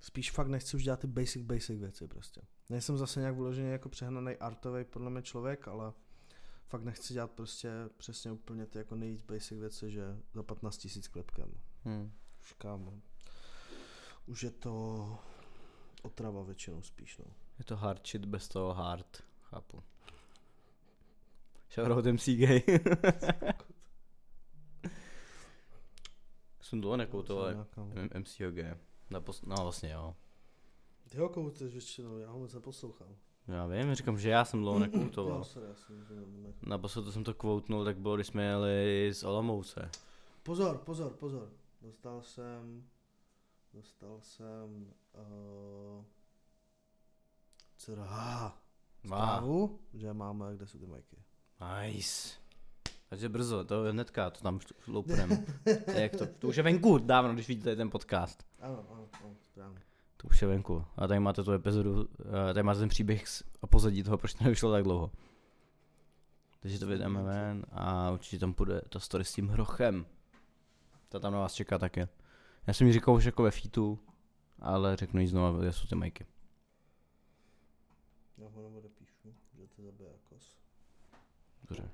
spíš fakt nechci už dělat ty basic, basic věci prostě. Nejsem zase nějak vyloženě jako přehnaný artový podle mě člověk, ale fakt nechci dělat prostě přesně úplně ty jako nejvíc basic věci, že za 15 tisíc klepkem. Hmm. Už kámo. Už je to otrava většinou spíš, no. Je to hard shit bez toho hard. Chápu. Shoutout MC Gay. Jsem dlouho nekoutoval MCOG. Napos- no vlastně jo. Ty ho kouteš většinou, já ho moc neposlouchám. Já vím, říkám, že já jsem dlouho nekoutoval. Jsem to jsem to kvoutnul, tak bylo, když jsme jeli z Olomouce. Pozor, pozor, pozor. Dostal jsem, dostal jsem, uh, co ah, zprávu, že máme, kde jsou ty majky. Nice. Takže brzo, to je hnedka, to tam loupnem. <laughs> Jak to, to už je venku dávno, když vidíte ten podcast. Ano, ano, ano, správně. To už je venku. A tady máte tu epizodu, eh, tady máte ten příběh a pozadí toho, proč to nevyšlo tak dlouho. Takže to vydáme ven a určitě tam půjde ta story s tím hrochem. Ta tam na vás čeká také. Já jsem jí říkal už jako ve featu, ale řeknu jí znovu, kde jsou ty majky. Já ho neodepíšu, že to zabije kos. Dobře.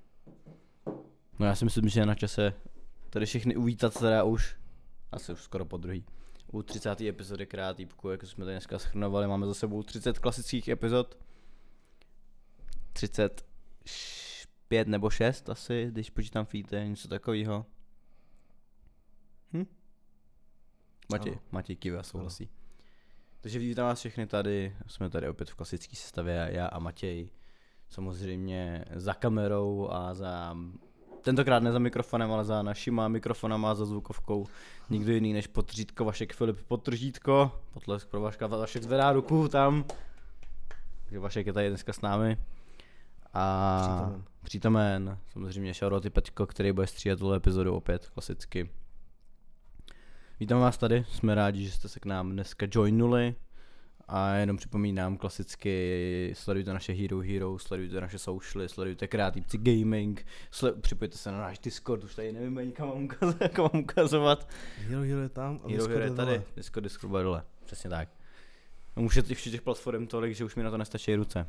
No já si myslím, že je na čase tady všechny uvítat teda už, asi už skoro po druhý. U 30. epizody krát týpku, jak jsme tady dneska schrnovali, máme za sebou 30 klasických epizod. 35 nebo 6 asi, když počítám featy, něco takového. Hm? Matěj, Ano. Matěj kýve a souhlasí. Takže vítám vás všechny tady, jsme tady opět v klasické sestavě, já a Matěj. Samozřejmě za kamerou a za, tentokrát ne za mikrofonem, ale za našima mikrofonama a za zvukovkou. Nikdo jiný než Potržítko, Vašek Filip Potržítko. Potlesk pro Vaška, Vašek zvedá ruku tam. Takže Vašek je tady dneska s námi. A Přítomen. přítomen. Samozřejmě i Peťko, který bude stříhat tuhle epizodu opět, klasicky. Vítám vás tady, jsme rádi, že jste se k nám dneska joinuli. A jenom připomínám klasicky, sledujte naše Hero Hero, sledujte naše socialy, sledujte Kreativci Gaming, sle- připojte se na náš Discord, už tady nevím ani kam mám ukazovat. <laughs> Jak mám ukazovat. Hero Hero je tam a Hero Discord Hero je tady, dole. Discord, Discord bude dole, přesně tak. No, už je těch všech těch platform tolik, že už mi na to nestačí ruce.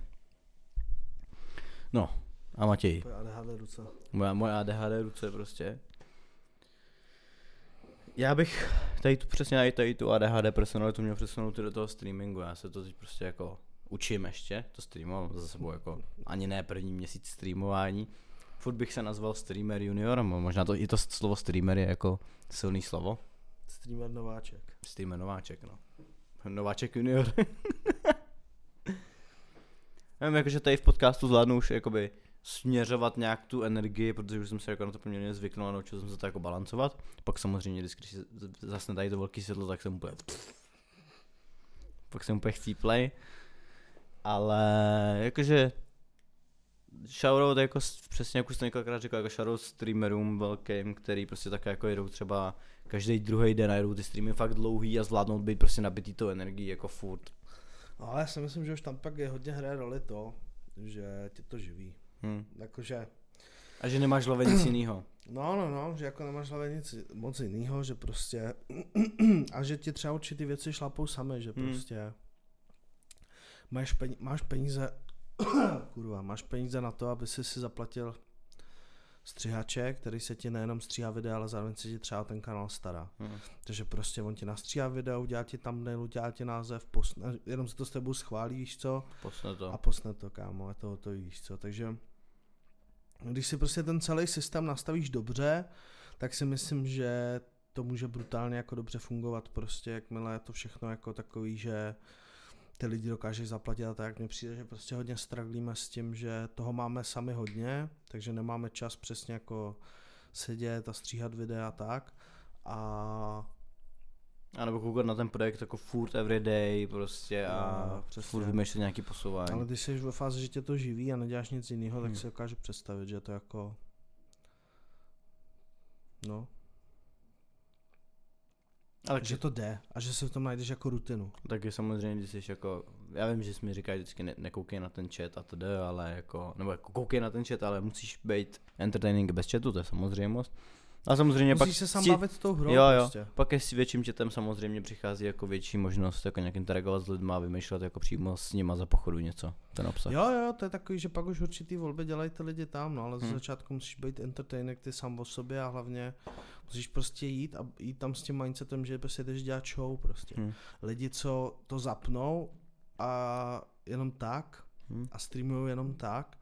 No, a Matěj, To je ADHD ruce. moje, moje ADHD ruce prostě. Já bych tady tu přesně tady, tady tu ADHD personalitu měl přesunout do toho streamingu. Já se to teď prostě jako učím ještě, to streamovat za sebou jako ani ne první měsíc streamování. Furt bych se nazval streamer junior, mo- možná to i to slovo streamer je jako silný slovo. Streamer nováček. Streamer nováček, no. Nováček junior. <laughs> Nevím, jakože tady v podcastu zvládnu už jakoby směřovat nějak tu energii, protože už jsem se jako na to poměrně zvyknul a naučil jsem se to jako balancovat. Pak samozřejmě, když si zasne tady to velký světlo, tak jsem úplně... pak jsem úplně chcíplej. Ale jakože shoutout jako přesně jak už jsem několikrát řekl, jako shoutout streamerům velkým, který prostě také jako jedou třeba každý druhý den a jedou ty streamy fakt dlouhý a zvládnout být prostě nabitý tou energií jako furt. No, ale já si myslím, že už tam pak je hodně hraje roli to, že tě to živí. Hm. Jakože, A že nemáš hlavě nic jiného. <clears throat> no, no, no, že jako nemáš hlavě nic moc jiného, že prostě, <clears throat> a že ti třeba určitý věci šlapou sami, že Hmm. prostě máš, peníze, máš peníze, <clears throat> kurva, máš peníze na to, aby si si zaplatil střihače, který se ti nejenom stříhá videa, ale zároveň se ti třeba ten kanál stará. Hm. Takže prostě on ti nastříhá video, udělá ti thumbnail, udělá ti název, post, jenom se to s tebou schválí, víš co, Posne to. a posne to, kámo, je to hotový, víš co, takže když si prostě ten celý systém nastavíš dobře, tak si myslím, že to může brutálně jako dobře fungovat prostě, jakmile je to všechno jako takový, že ty lidi dokážeš zaplatit a tak, mně přijde, že prostě hodně straglíme s tím, že toho máme sami hodně, takže nemáme čas přesně jako sedět a stříhat videa a tak. A A nebo koukat na ten projekt jako furt everyday prostě a No, přesně. furt vymýšlet nějaký posouvání. Ale když jsi ve fázi, že tě to živí a neděláš nic jiného, tak Hmm. si dokážu představit, že to jako... No, Ale že to jde a že si v tom najdeš jako rutinu. Taky samozřejmě, když jsi jako, já vím, že jsi mi říkají vždycky ne, nekoukej na ten chat a td, ale jako, nebo jako koukej na ten chat, ale musíš být entertaining bez chatu, to je samozřejmost. A samozřejmě Musíš pak se sám si- bavit tou hrou jo, jo, prostě. pak je s větším chatem samozřejmě přichází jako větší možnost jako nějak interagovat s lidma a vymýšlet jako přímo s nima za pochodu něco, ten obsah. Jo, jo, to je takový, že pak už určitý volby dělají ty lidi tam, no, ale Hmm. začátku musíš být entertainer ty sám o sobě a hlavně musíš prostě jít a jít tam s tím mindsetem, že prostě jdeš dělat show prostě. Hm. Lidi, co to zapnou a jenom tak, Hm. a streamují jenom tak,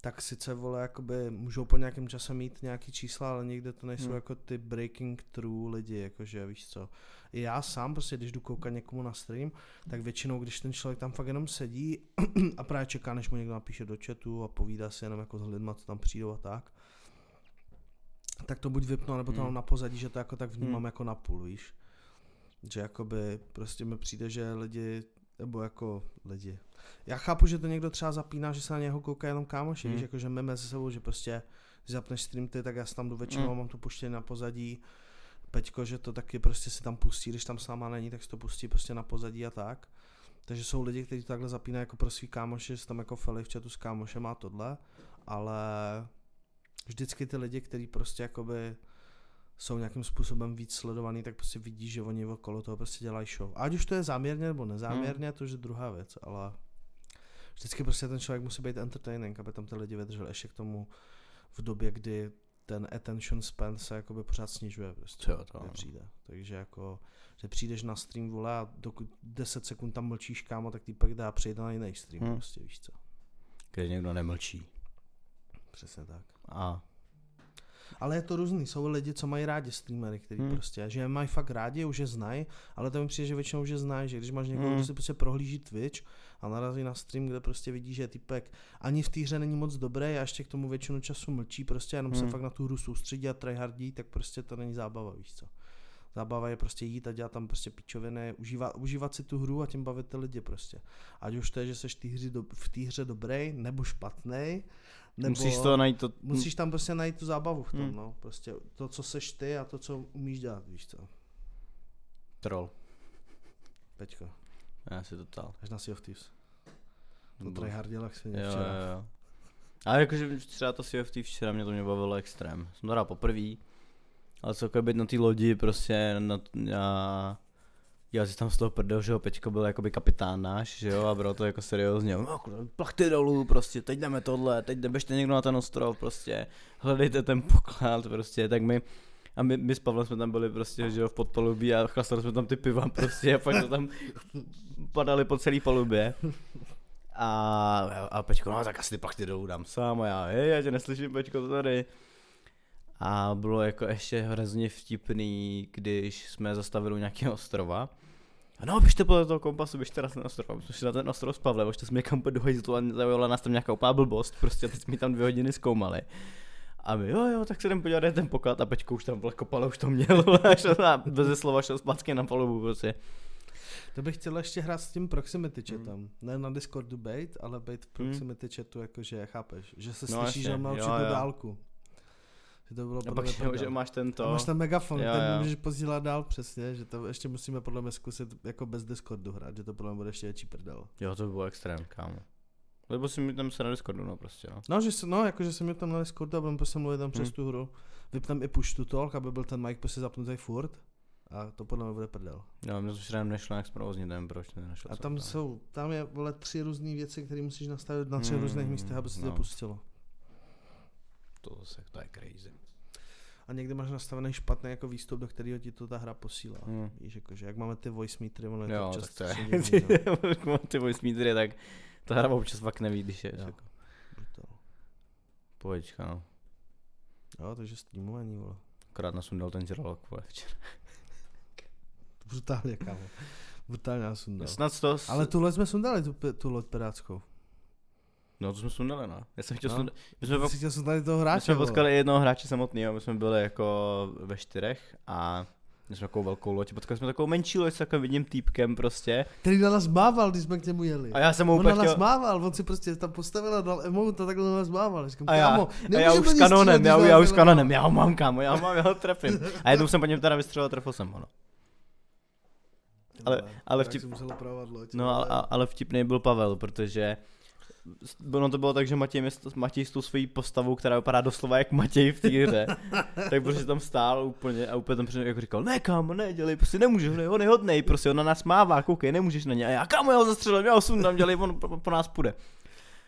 tak sice vole, jakoby můžou po nějakém čase mít nějaký čísla, ale někde to nejsou Hmm. jako ty breaking through lidi, jakože víš co. I já sám prostě, když jdu koukat někomu na stream, tak většinou, když ten člověk tam fakt jenom sedí <clears throat> a právě čeká, než mu někdo napíše do chatu a povídá si jenom jako s lidma, co tam přijdou a tak, tak to buď vypnu, nebo to Hmm. na pozadí, že to jako tak vnímám Hmm. jako na půl, víš. Že jakoby prostě mi přijde, že lidi, nebo jako lidi, já chápu, že to někdo třeba zapíná, že se na něho kouká jenom kámoši, Hmm. víš, jako že my mezi sebou, že prostě zapneš stream ty, tak já si tam jdu většinou, Hmm. mám to puštěné na pozadí, Peťko, že to taky prostě si tam pustí, když tam s náma není, tak si to pustí prostě na pozadí a tak. Takže jsou lidi, kteří to takhle zapínají jako pro svý kámoše, že tam jako feli v chatu s kámošem a tohle, ale vždycky ty lidi, kteří prostě jakoby jsou nějakým způsobem víc sledovaný, tak prostě vidí, že oni okolo toho prostě dělají show. Ať už to je záměrně nebo nezáměrně, to už je druhá věc, ale vždycky prostě ten člověk musí být entertaining, aby tam ty lidi vydrželi ještě k tomu v době, kdy ten attention span se jakoby pořád snižuje prostě. Jo, to přijde. Takže jako, že přijdeš na stream, vole, a dokud 10 sekund tam mlčíš, kámo, tak týpek dá přejít na jiný stream, Hmm. prostě, víš co. Když někdo nemlčí. Přesně tak. A Ale je to různý, jsou lidi, co mají rádi streamery, který Hmm. prostě, že mají fakt rádi, už je znají, ale to mi přijde, že většinou už je znají, že když máš někoho, Hmm. kdo si prostě prohlíží Twitch a narazí na stream, kde prostě vidí, že typek ani v té hře není moc dobrý a ještě k tomu většinu času mlčí, prostě jenom Hmm. se fakt na tu hru soustředí a tryhardí, tak prostě to není zábava, víš co. Zábava je prostě jít a dělat tam prostě pičoviny, užívat, užívat si tu hru a tím bavit ty lidi prostě. Ať už to je, že seš tý hry do, v té hře dobrý nebo špatný, nebo musíš to najít to, musíš tam prostě najít tu zábavu v tom, Hmm. no. Prostě to, co seš ty a to, co umíš dělat, víš co. troll. Peťko, Já si to tal. až na Sea of Thieves. To tryhardil jak svině Jo, včera. jo, jo. Ale jakože třeba to CFT včera mě to mě bavilo extrém. Jsem to hrál poprvé, ale celkově být na té lodi prostě na, já, já si tam z toho prdel, že jo, Peťko byl jakoby kapitán náš, že jo, a bylo to jako seriózně, no, kurva, plachty dolů, prostě, teď jdeme tohle, teď běžte někdo na ten ostrov, prostě, hledejte ten poklad, prostě, tak my, a my, my s Pavlem jsme tam byli prostě, že jo, v podpalubí a chlastali jsme tam ty piva prostě a pak jsme tam padali po celé palubě. A, a Peťko, no tak asi ty plachty dolů dám sám a já, hej, já tě neslyším, Peťko, to tady. A bylo jako ještě hrozně vtipný, když jsme zastavili u nějakého ostrova. A no, běžte podle toho kompasu, běžte na ten ostrov. A jsme šli na ten ostrov s Pavlem, ještě jsme někam do hajzlu a zaujala nás tam nějaká úplná blbost, prostě teď jsme tam dvě hodiny zkoumali. A my, jo, jo, tak se jdem podívat, ten poklad a Peťko už tam vole kopal, už to měl, <laughs> až bez slova šel zpátky na palubu, prostě. To bych chtěl ještě hrát s tím proximity Hmm. chatem. Ne na Discordu bait, ale bait v proximity chatu, jakože chápeš, že se No slyší, jasně, že má jo, určitou jo. dálku. Že to bylo A pak mě že, máš ten A to. máš ten megafon, Jo, ten jo. můžeš posílat dál přesně, že to ještě musíme podle mě zkusit jako bez Discordu hrát, že to podle mě bude ještě větší prdel. Jo, to by bylo extrém, kámo. Nebo si mi tam se na Discordu, no prostě, no. No, že se, no, jakože jsem měl tam na Discordu a budeme prostě mluvit tam přes Hmm. tu hru. Vypneme i push to talk, aby byl ten mic prostě zapnutý furt. A to podle mě bude prdel. Jo, mě to včera nešlo jak zprovoznit, nevím proč, nenašel A jsem tam to. jsou, tam je vole tři různé věci, které musíš nastavit na třech Hmm, různých místech, aby se to no. pustilo. To zase, to je crazy. A někdy máš nastavený špatný jako výstup, do kterého ti to ta hra posílá. Hmm. Víš, jakože, jak máme ty voice metery, ono je Jo, to tak často to divný, no. <laughs> ty voice metery, tak ta hra občas fakt neví, když je. Jo. Jako, pohodička, no. Jo, takže streamování, vole. Akorát nasundal ten žralok, vole, včera. <laughs> Brutálně, kámo. Brutálně nás sundal. Snad to... Ale tuhle jsme sundali, tu, tu loď pirátskou. No to jsme sundali, no. Já jsem chtěl No. sundat... My jsme, jsi chtěl sundat toho my hráče, jsme vole. potkali jednoho hráče samotného, my jsme byli jako ve čtyřech a my jsme takovou velkou loď, potkali jsme takovou menší loď s takovým jedním týpkem prostě. Který na nás mával, když jsme k němu jeli. A já jsem mu On úplně na nás chtěl... mával, on si prostě tam postavil a dal emote a takhle na nás mával. Říkám, A já, kámo, a já už s kanonem, já, já už s nemával. kanonem, já ho mám kámo, já ho mám, já ho trefím. A jednou jsem po něm teda vystřelil a trefil jsem ho, no. Ale- ale vtip-. No ale- ale vtipný byl Pavel, protože ono to bylo tak, že Matěj, Matěj s tou svojí postavou, která vypadá doslova jak Matěj v té hře, <laughs> tak prostě tam stál úplně a úplně tam jako říkal, ne kámo, ne, dělej, prostě nemůžeš, ne, on je hodnej, prostě on na nás mává, koukej, nemůžeš na ně. A já kámo, já ho zastřelím, já ho sundám, <laughs> dělej, on po, po nás půjde.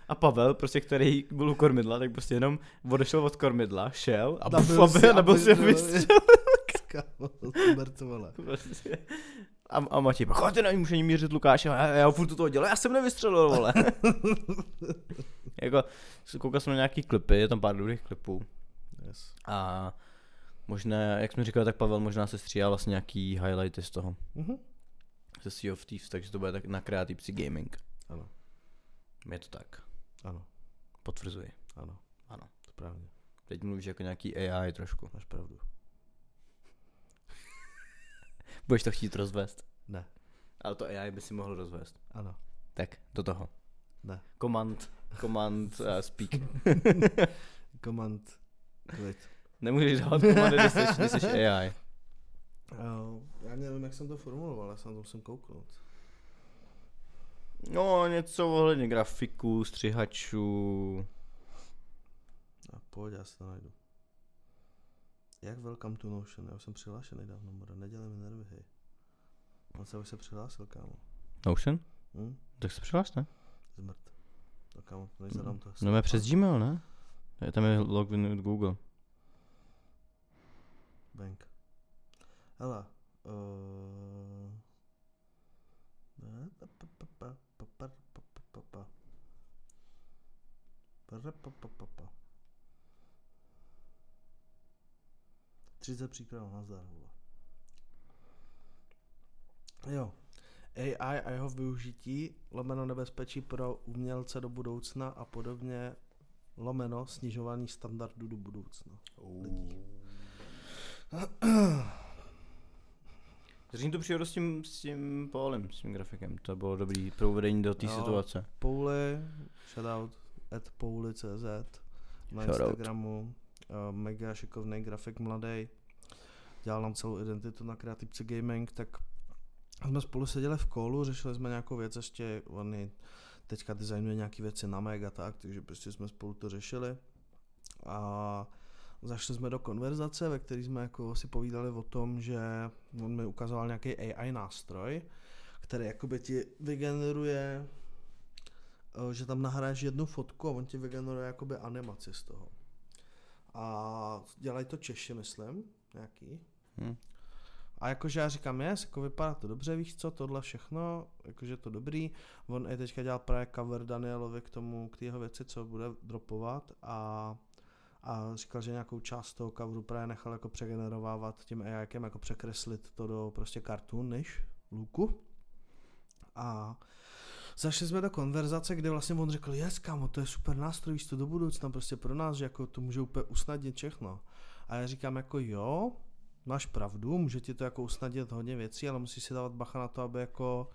A Pavel, prostě, který byl u kormidla, tak prostě jenom odešel od kormidla, šel a Nabil buf, si a a nabil si vystřelil. vystřel. <laughs> Kámo, to. Prostě. A, a Matěj, pak chodte na ní, může mířit Lukáše, a já, já furt to dělal, já jsem nevystřelil, vole. <laughs> jako, koukal jsem na nějaký klipy, je tam pár dobrých klipů. Yes. A možná, jak jsme říkali, tak Pavel možná se stříhá vlastně nějaký highlighty z toho, Mhm. ze Sea of Thieves, takže to bude tak na kreativci gaming. Ano, Je to tak, ano, potvrzuji. ano. Ano. Správně, Teď mluvíš jako nějaký AI trošku. máš pravdu. Budeš to chtít rozvést. Ne, Ale to AI by si mohl rozvést. ano, Tak, do toho. ne. Command, command, uh, speak. <laughs> Command, klid. Nemůžeš dávat <laughs> komandy, když jsi, když jsi AI. Uh, já nevím, jak jsem to formuloval, já jsem to musím kouknout. No, něco ohledně grafiků, střihačů. A pojď, já si to najdu. Jak welcome to Notion? Já už jsem přihlášený dávno, mora, nedělej mi nervy, hej. On se už se přihlásil, kámo. Notion? Hm? Tak se přihlaš, ne? Zmrt. No kámo, než zadám to. No je přes Gmail, ne? Je tam je login od Google. Bank. Hele. Uh... Pa, pa, pa, pa, pa, pa, pa, pa, pa, pa. Pa, pa, pa, pa, pa. 30 příprav, nazdar, vole. Jo. AI a jeho využití, lomeno nebezpečí pro umělce do budoucna a podobně, lomeno snižování standardů do budoucna. Lidí. Zřejmě to přijde s tím, s tím Paulem, s tím grafikem. To bylo dobrý pro uvedení do té situace. Pouly, shoutout, at pouly.cz na. Instagramu, uh, mega šikovný grafik mladý, dělal nám celou identitu na Kreativce Gaming, tak jsme spolu seděli v kolu, řešili jsme nějakou věc, ještě on teďka designuje nějaké věci na Mega tak, takže prostě jsme spolu to řešili a zašli jsme do konverzace, ve které jsme jako si povídali o tom, že on mi ukazoval nějaký AI nástroj, který jakoby ti vygeneruje eh, že tam nahráš jednu fotku a on ti vygeneruje jakoby animaci z toho. A dělají to Češi, myslím, nějaký. Hm. A jakože já říkám, jest, jako vypadá to dobře, víš co, tohle všechno, jakože je to dobrý. On i teďka dělal právě cover Danielovi k tomu, k jeho věci, co bude dropovat a, a říkal, že nějakou část toho coveru právě nechal jako přegenerovávat tím AI, jako překreslit to do prostě cartoon než luku. A Zašli jsme do konverzace, kde vlastně on řekl, jes kámo, to je super nástroj, víš to do budoucna prostě pro nás, že jako to může úplně usnadnit všechno. A já říkám jako jo, máš pravdu, může ti to jako usnadnit hodně věcí, ale musíš si dávat bacha na to, aby jako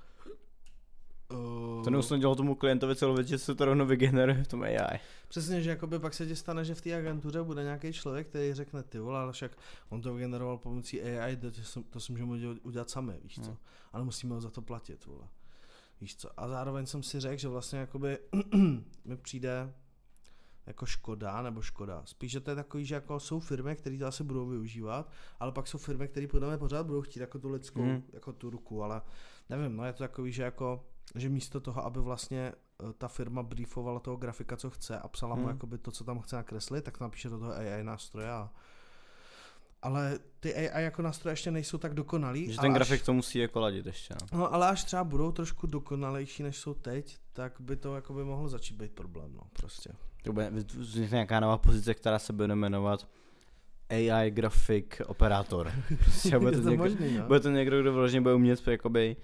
uh, To neusnadilo tomu klientovi celou věc, že se to rovnou vygeneruje v tom AI. Přesně, že jakoby pak se ti stane, že v té agentuře bude nějaký člověk, který řekne ty vole, ale však on to vygeneroval pomocí AI, to, to, si můžeme udělat- udělat sami, víš co. Hmm. Ale musíme ho za to platit, vole. Víš co. A zároveň jsem si řekl, že vlastně jakoby <clears throat> mi přijde jako škoda, nebo škoda. Spíš, že to je takový, že jako jsou firmy, které to asi budou využívat, ale pak jsou firmy, které budeme pořád budou chtít jako tu lidskou, Hmm. jako tu ruku, ale nevím, no je to takový, že jako že místo toho, aby vlastně eh, ta firma briefovala toho grafika, co chce a psala mu Hmm. jakoby to, co tam chce nakreslit, tak napíše do toho AI nástroje a ale ty AI jako nástroje ještě nejsou tak dokonalý. Že ten až- grafik to musí jako ladit ještě, no. No, ale až třeba budou trošku dokonalejší, než jsou teď, tak by to jako by mohlo začít být problém, no, prostě. To bude vznikne nějaká nová pozice, která se bude jmenovat AI grafik operátor. <laughs> Prostě bude to, to někdo, možný, no? bude to někdo, kdo vyloženě bude umět jakoby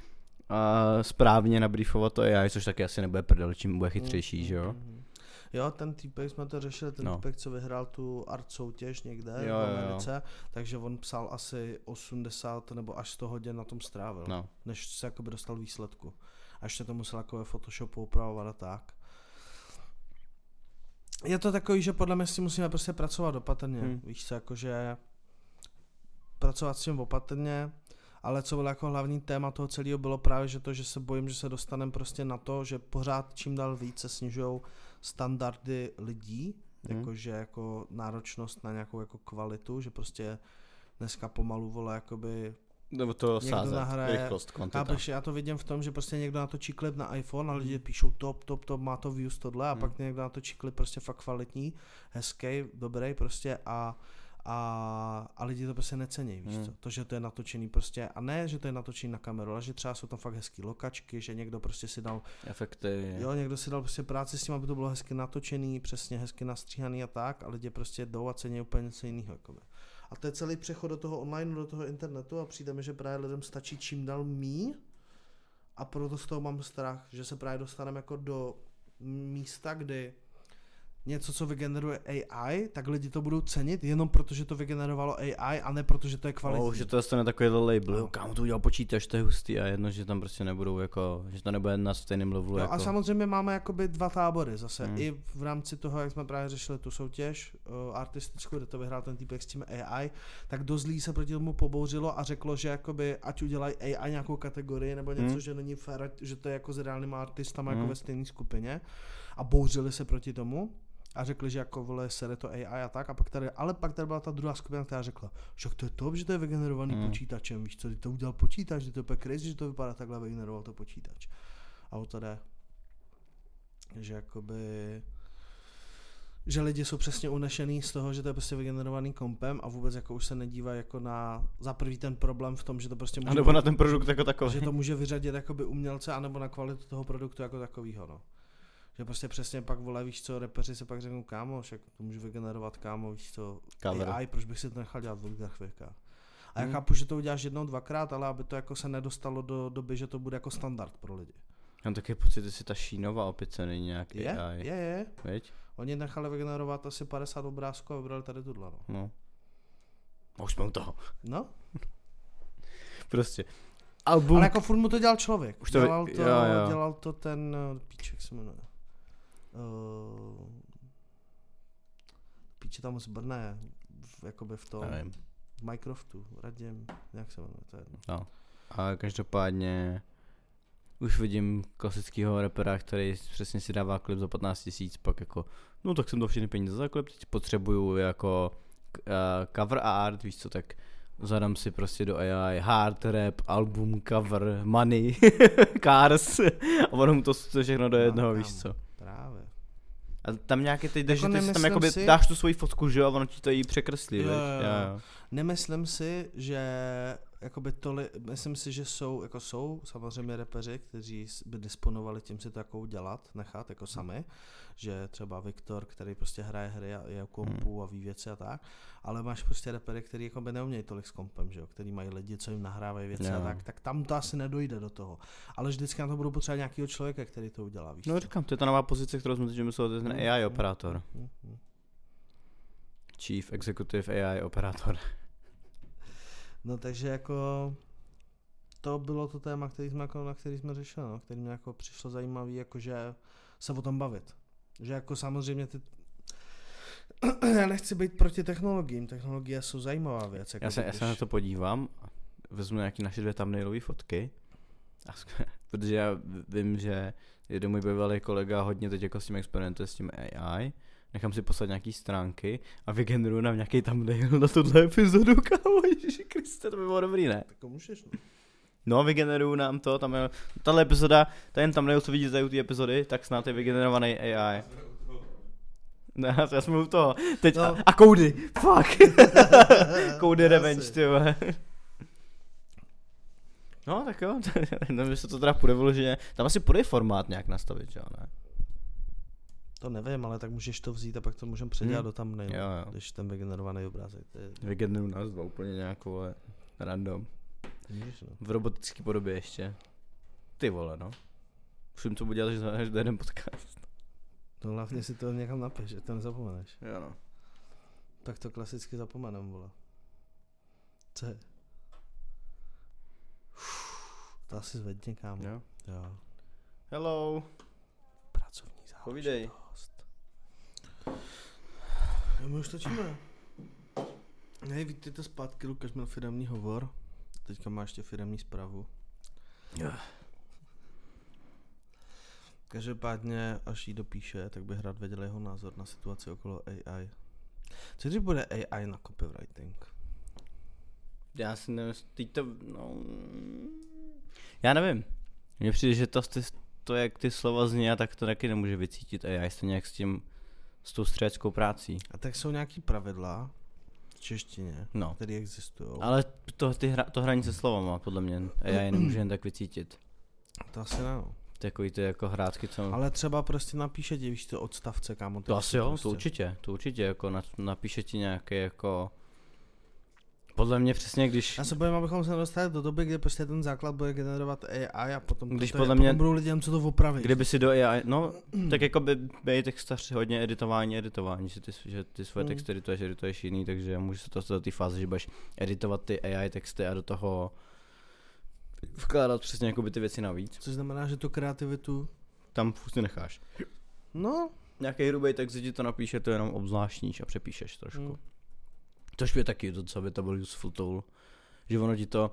uh, správně nabriefovat to AI, což taky asi nebude prdel, čím bude chytřejší, Mm, že jo? mm, mm. Jo, ten týpek, jsme to řešili, ten No. týpek, co vyhrál tu art soutěž někde Jo, v jo, jo. Americe, takže on psal asi 80 nebo až 100 hodin na tom strávil, No. než se jakoby dostal výsledku. A ještě to musel jako ve Photoshopu upravovat a tak. Je to takový, že podle mě s tím musíme prostě pracovat opatrně. Hmm. Víš co, jakože pracovat s tím opatrně, ale co bylo jako hlavní téma toho celého bylo právě, že to, že se bojím, že se dostaneme prostě na to, že pořád čím dál více snižují standardy lidí, Hmm. jakože jako náročnost na nějakou jako kvalitu, že prostě dneska pomalu vole jakoby Nebo to Někdo sázet, nahraje- rychlost, kvantita. Chápeš, já to vidím v tom, že prostě někdo natočí klip na iPhone a lidi píšou top, top, top, má to views tohle a Hmm. pak někdo natočí klip prostě fakt kvalitní, hezký, dobrý prostě a, a, a lidi to prostě necení, víš Hmm. co, to, že to je natočený prostě a ne, že to je natočený na kameru, ale že třeba jsou tam fakt hezký lokačky, že někdo prostě si dal, Efekty. jo, někdo si dal prostě práci s tím, aby to bylo hezky natočený, přesně hezky nastříhaný a tak a lidi prostě jdou a cení úplně něco jiného, jakoby. A to je celý přechod do toho online, do toho internetu a přijde mi, že právě lidem stačí čím dál míň. A proto z toho mám strach, že se právě dostaneme jako do místa, kdy něco, co vygeneruje AI, tak lidi to budou cenit jenom proto, že to vygenerovalo AI a ne proto, že to je kvalitní. Oh, že to dostane takovýhle label, No. jo, kámo to udělal počítač, to je hustý a jedno, že tam prostě nebudou jako, že to nebude na stejném levelu Jo, jako. a samozřejmě máme jakoby dva tábory zase. Hmm. I v rámci toho, jak jsme právě řešili tu soutěž uh, artistickou, kde to vyhrál ten týpek s tím AI, tak dost lidí se proti tomu pobouřilo a řeklo, že jakoby ať udělají AI nějakou kategorii nebo něco, Hmm. že není fér, že to je jako s reálnýma artistama Hmm. jako ve stejné skupině a bouřili se proti tomu a řekli, že jako vole sere to AI a tak, a pak tady, ale pak tady byla ta druhá skupina, která řekla, že to je to, že to je vygenerovaný hmm. počítačem, víš co, ty to udělal počítač, že to je crazy, že to vypadá takhle, vygeneroval to počítač. A o to jde. Že jakoby že lidi jsou přesně unešený z toho, že to je prostě vygenerovaný kompem a vůbec jako už se nedívají jako na za prvý ten problém v tom, že to prostě může A nebo na ten produkt jako takový. že to může vyřadit jakoby umělce, anebo na kvalitu toho produktu jako takového, no. Že prostě přesně pak vole, víš co, repeři se pak řeknou, kámo, však to můžu vygenerovat, kámo, víš co, Cover. AI, proč bych si to nechal dělat od grafika. A já Hmm. chápu, že to uděláš jednou, dvakrát, ale aby to jako se nedostalo do doby, že to bude jako standard pro lidi. Mám taky pocit, že si ta Šínova opět se není nějak Je, AI. je, je. Veď? Oni nechali vygenerovat asi 50 obrázků a vybrali tady tuhle, no. No. A už jsme u toho. No, <laughs> Prostě. Album. ale jako furt mu to dělal člověk. Už to dělal, to, jo, jo. dělal to ten, uh, píček se jmenuje. Uh, píče tam z Brna je, v, jakoby v tom, Nevím. v Minecraftu, Radim, jak se jmenuje, to je jedno. No. A každopádně už vidím klasického rapera, který přesně si dává klip za 15 tisíc, pak jako, no tak jsem to všechny peníze za klip, teď potřebuju jako uh, cover art, víš co, tak zadám si prostě do AI hard rap, album, cover, money, <laughs> cars a ono mu to všechno do No, jednoho, víš kámo. co. Právě. A tam nějaký teď Jako že ty si tam jakoby si- dáš tu svoji fotku, že jo, a ono ti to jí překreslí, Jo, veď? jo, jo. Nemyslím si, že jakoby toli, myslím si, že jsou, jako jsou samozřejmě repeři, kteří by disponovali tím si to jako udělat, nechat jako sami, že třeba Viktor, který prostě hraje hry a je u kompu a ví věci a tak, ale máš prostě repery, který jako by neumějí tolik s kompem, že jo, který mají lidi, co jim nahrávají věci a Jo. tak, tak tam to asi nedojde do toho. Ale vždycky na to budou potřebovat nějakého člověka, který to udělá, víš No říkám, to je ta nová pozice, kterou jsme teď mysleli, to je ten Mm, AI mm, operátor. mm, mm. Chief Executive AI operátor. No takže jako to bylo to téma, který jsme jako, na který jsme řešili, no, který mě jako přišlo zajímavý, jakože se o tom bavit. Že jako samozřejmě ty <clears throat> já nechci být proti technologiím, technologie jsou zajímavá věc. Jako Já se, já když- se na to podívám, vezmu nějaký naše dvě thumbnailové fotky, a, <laughs> protože já vím, že jeden můj bývalý kolega hodně teď jako s tím experimentuje s tím AI, nechám si poslat nějaký stránky a vygeneruju nám nějaký thumbnail na tuhle epizodu, <laughs> kámo, ježiši Kriste, to by bylo dobrý, ne? Tak to můžeš, no. No, vygeneruju nám to, tam je, tahle epizoda, ten thumbnail, co vidíte u té epizody, tak snad je vygenerovaný AI. Ne, já jsme u toho. Teď, No. a, a koudy, fuck. <laughs> koudy revenge, ty. No, tak jo, <laughs> nevím, jestli to teda půjde vyloženě. Tam asi půjde formát nějak nastavit, jo, ne? To nevím, ale tak můžeš to vzít a pak to můžeme předělat Hmm. do thumbnailu, Jo, jo. když ten vygenerovaný obrázek. To je, Vygeneruju nás dva úplně nějakou, vole, random. můžeš, no. V robotické podobě ještě. Ty vole, no. Už vím, co budu dělat, až do jeden podcast. No hlavně si to někam napiš, že to nezapomeneš. Jo, no. Tak to klasicky zapomenem, vole. Co je? To asi zvedně, kámo. Jo. jo. Hello, Pracovní záležitost. povídej. Jo, my už točíme. Hej, vítejte zpátky, Lukáš měl firemní hovor. Teďka má ještě firemní zprávu. Jo. Každopádně, až jí dopíše, tak bych rád věděl jeho názor na situaci okolo AI. Co když bude AI na copywriting? Já si nevím, teď to, no, já nevím. Mně přijde, že to, to, jak ty slova zní, tak to taky nemůže vycítit AI, stejně jak s tím, s tou střeleckou prací. A tak jsou nějaký pravidla v češtině, No. které existují. Ale to, ty hra, to hraní se slovama, podle mě, AI nemůže jen tak vycítit. To asi ne. no. Takový ty jako hrátky, co... Ale třeba prostě napíše ti, víš, ty odstavce, kámo. to si asi jo, prostě. to určitě, to určitě, jako na, napíše ti nějaký jako... Podle mě přesně, když... Já se bojím, abychom se dostali do doby, kdy prostě ten základ bude generovat AI a potom, Když to, podle potom mě- budou lidi jen co to opravit. Kdyby si do AI, no, tak jako by být textař hodně editování, editování, že ty, že ty svoje Mm. texty edituješ, edituješ jiný, takže může se to dostat do té fáze, že budeš editovat ty AI texty a do toho vkládat přesně jakoby ty věci navíc. Což znamená, že tu kreativitu, Tam prostě necháš. no, Nějaký hrubý text že ti to napíše, to jenom obzvláštníš a přepíšeš trošku. Mm. Což je taky docela by to byl useful tool. Že ono ti to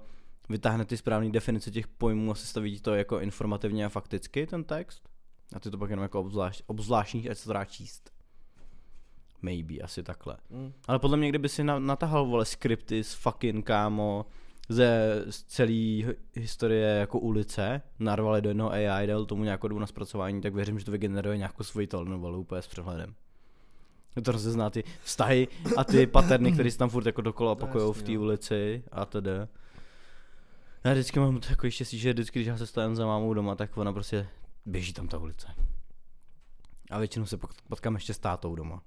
vytáhne ty správné definice těch pojmů a sestaví ti to jako informativně a fakticky ten text. A ty to pak jenom jako obzvlášť, obzvláštníš, ať se to dá číst. Maybe, asi takhle. mm. Ale podle mě, kdyby si na, natahal, vole, skripty z fucking kámo, ze z celé historie jako ulice, narvali do jednoho AI, dal tomu nějakou dobu na zpracování, tak věřím, že to vygeneruje nějakou svoji telenovelu úplně s přehledem. To rozezná ty vztahy a ty paterny, které se tam furt jako dokola <laughs> je opakujou v té ulici a tedy. Já vždycky mám takový štěstí, že vždycky, když já se stavím za mámou doma, tak ona prostě běží tam ta ulice. A většinou se pot- potkám ještě s tátou doma.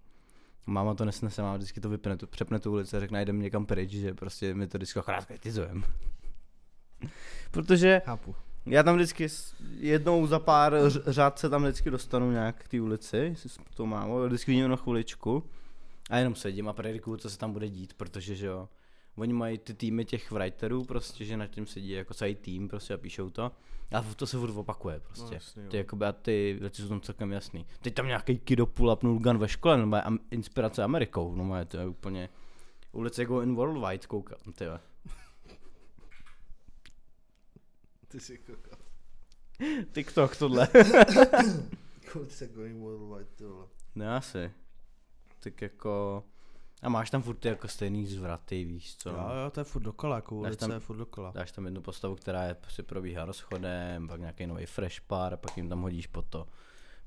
Máma to nesnese, máma vždycky to vypne, tu, přepne tu ulici a řekne, jdem někam pryč, že prostě my to vždycky akorát kritizujem. <laughs> Protože chápu. Já tam vždycky jednou za pár řád se tam vždycky dostanu nějak k té ulici, si s tou mámou, vždycky vidím na chviličku a jenom sedím a predikuju, co se tam bude dít, protože že jo, oni mají ty týmy těch writerů prostě, že nad tím sedí jako celý tým prostě a píšou to a to se furt opakuje prostě. No, jasný, ty jakoby a ty věci jsou tam celkem jasný. Teď tam nějaký kid pull gun ve škole, no má inspirace Amerikou, no má to je úplně ulice go in worldwide, koukám, ty jo. Ty jsi kokal. TikTok tohle. <coughs> Kolik se going worldwide, ty vole. Ne asi. Tak jako... A máš tam furt ty jako stejný zvraty, víš co? Jo, jo, to je furt dokola, jako Dáš ulice tam- je furt dokola. Dáš tam jednu postavu, která je, si probíhá rozchodem, pak nějaký nový fresh par, pak jim tam hodíš po to.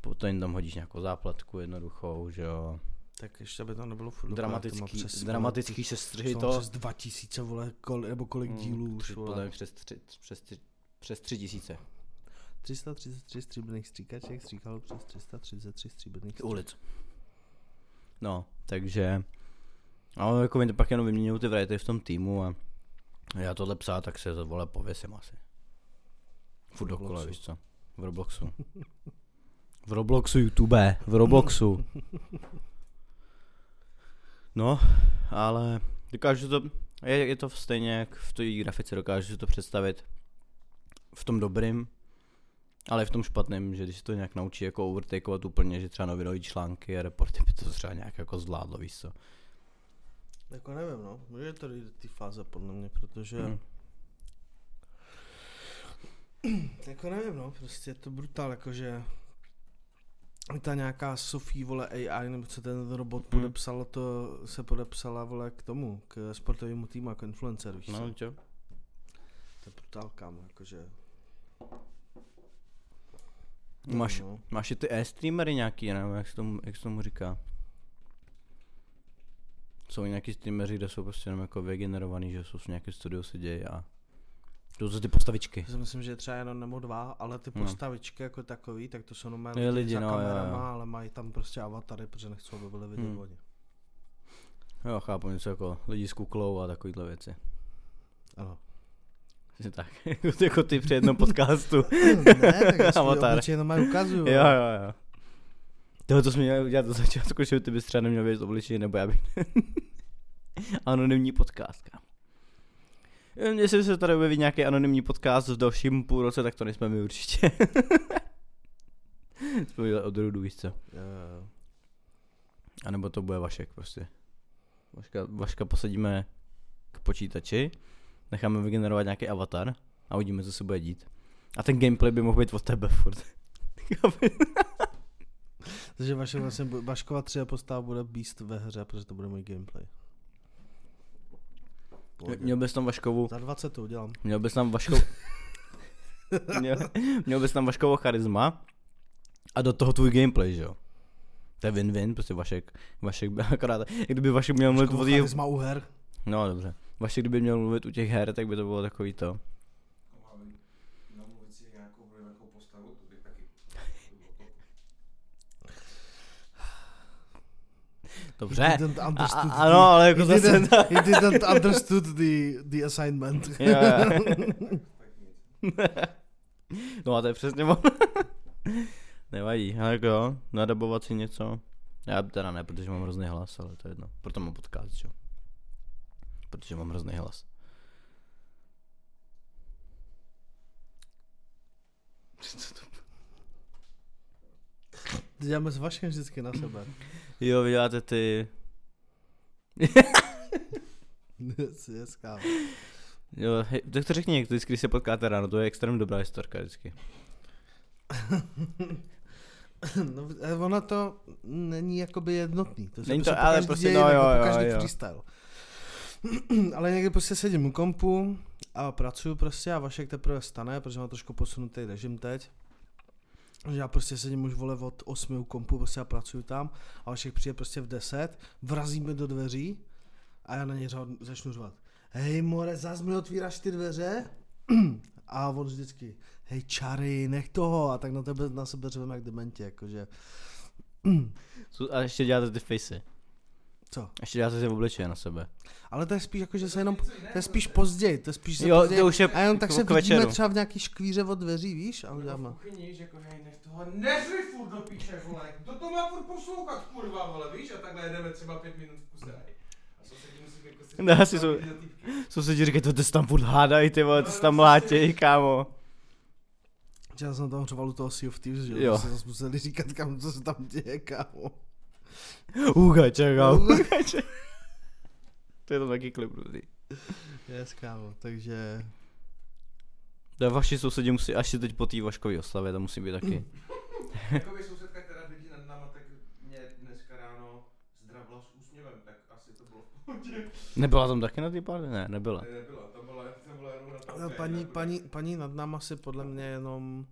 Potom jim tam hodíš nějakou záplatku jednoduchou, že jo. Tak ještě aby tam nebylo furt dokola, to Dramatický, přes, dramatický sestřihy to. to. přes 2000, vole, kol, nebo kolik Mm, dílů už, tři- vole. Podle přes tři, přes tři, přes tři tisíce. 333 stříbrných stříkaček stříkalo přes 333 stříbrných stříkaček. Ulic. No, takže... Ale jako oni to pak jenom vyměňují ty writery v tom týmu a já tohle psát, tak se vole pověsím asi. Furt dokola, víš co? V Robloxu. V Robloxu YouTube, v Robloxu. No, ale dokážu to, Je, je to stejně jak v té grafice, dokážu si to představit v tom dobrým, ale v tom špatném, že když se to nějak naučí jako overtakeovat úplně, že třeba novinové články a reporty by to třeba nějak jako zvládlo, víš co. Jako nevím, no. Může to jít té fáze podle mě, protože... Hmm. <clears throat> Jako nevím, no, prostě je to brutál, jakože ta nějaká Sofie, vole, AI, nebo co ten robot Hmm. podepsal, to se podepsala, vole, k tomu, k sportovému týmu jako influencer, víš No, co? To je brutál, kámo, jakože... Máš, No. máš i ty e-streamery nějaký, nevím, jak se tomu, jak se tomu říká. Jsou nějaký streameři, kde jsou prostě jenom jako vygenerovaný, že jsou v nějakém studiu se dějí a to jsou ty postavičky. Já si myslím, že je třeba jenom nebo dva, ale ty No. postavičky jako takový, tak to jsou jenom Je lidi, za no, jo, kamerama, jo. ale mají tam prostě avatary, protože nechcou, aby byly vidět Hmm. oni. Jo, chápu něco jako lidi s kuklou a takovýhle věci. Ano. Že tak, <laughs> jako ty při jednom podcastu. <laughs> ne, tak já jenom <laughs> mají ukazuju. jo, jo, jo. Toho to jsme měli udělat do začátku, že ty bys třeba neměl vědět obličej, nebo já bych... anonymní podcast, kámo. Jen Jestli se tady objeví nějaký anonymní podcast v dalším půl roce, tak to nejsme my určitě. jsme udělali odrůdu, víš co. Jo, jo, jo. A nebo to bude Vašek prostě. Vaška, Vaška posadíme k počítači, necháme vygenerovat nějaký avatar a uvidíme, co se bude dít. A ten gameplay by mohl být od tebe furt. <laughs> Takže vaše vlastně, Vaškova tři postava bude Beast ve hře, protože to bude můj gameplay. Pohodě. Měl bys tam Vaškovu, Za 20 to udělám. měl bys tam Vaškovu, <laughs> měl, měl bys tam Vaškovo charisma a do toho tvůj gameplay, že jo. To je win-win, prostě Vašek, Vašek by akorát, kdyby Vašek měl mluvit o charisma u her. no dobře, Vašek kdyby měl mluvit u těch her, tak by to bylo takový to. Dobře, a, a, ano, ale jako he zase, didn't, he didn't understood the, the assignment. <laughs> Jo, jo. No a to je přesně ono. <laughs> Nevadí, ale jako jo, nadabovat si něco. Já teda ne, protože mám hrozný hlas, ale to je jedno. Proto mám podcast, čo? Protože mám hrozný hlas. Děláme s Vaškem vždycky na sebe. Jo, vy děláte ty... Kámo. Jo, hej, tak to řekni, jak to vždycky, když se potkáte ráno, to je extrémně dobrá historka vždycky. No, ono to není jakoby jednotný. To Není to, ale prostě, no jo, po jo, každý jo. freestyle. <clears throat> ale někdy prostě sedím u kompu a pracuju prostě a Vašek teprve stane, protože mám trošku posunutý režim teď. Že já prostě sedím už vole od 8 u kompu, prostě já pracuju tam a Vašek přijde prostě v 10, vrazí mi do dveří a já na něj řád, začnu řvat. Hej more, zas mi otvíráš ty dveře? <clears throat> a on vždycky, hej čary, nech toho a tak na tebe, na sebe řveme jak dementi, jakože. <clears throat> A ještě děláte ty facey. Co? Ještě děláte ty obličeje na sebe. Ale to je spíš jako, že se jenom, to je spíš později, to je spíš se Jo, později, to už je a jenom tak k- se k vidíme večeru. třeba v nějaký škvíře od dveří, víš, a Jako uděláme. v kuchyni, že jako hej, nech toho neřvi furt do píče, vole. Kdo to má furt poslouchat, kurva, vole, víš? A takhle jedeme třeba pět minut v kuse. hej. A sousedí musí jako si... Ne, asi jsou- Sousedí říkají, to ty se tam furt hádají, ty vole, ty se tam mlátěj, kámo. Já jsem tam řval u toho Sea of Thieves, že Jo. jo, to se zase museli říkat, kam co se tam děje, kámo. Ugače, kámo. Uga- Ugače. To je to taky klip různý. Yes, kámo, takže... To vaši sousedí musí, až si teď po té Vaškové oslavě, to musí být taky. Jakoby sousedka, která bydlí nad náma, tak mě dneska ráno zdravila s úsměvem, tak asi to bylo v pohodě. Nebyla tam taky na té party? Ne, nebyla. Ne, nebyla, tam byla, tam byla jenom na Ale tom. paní, paní, paní nad náma si podle mě jenom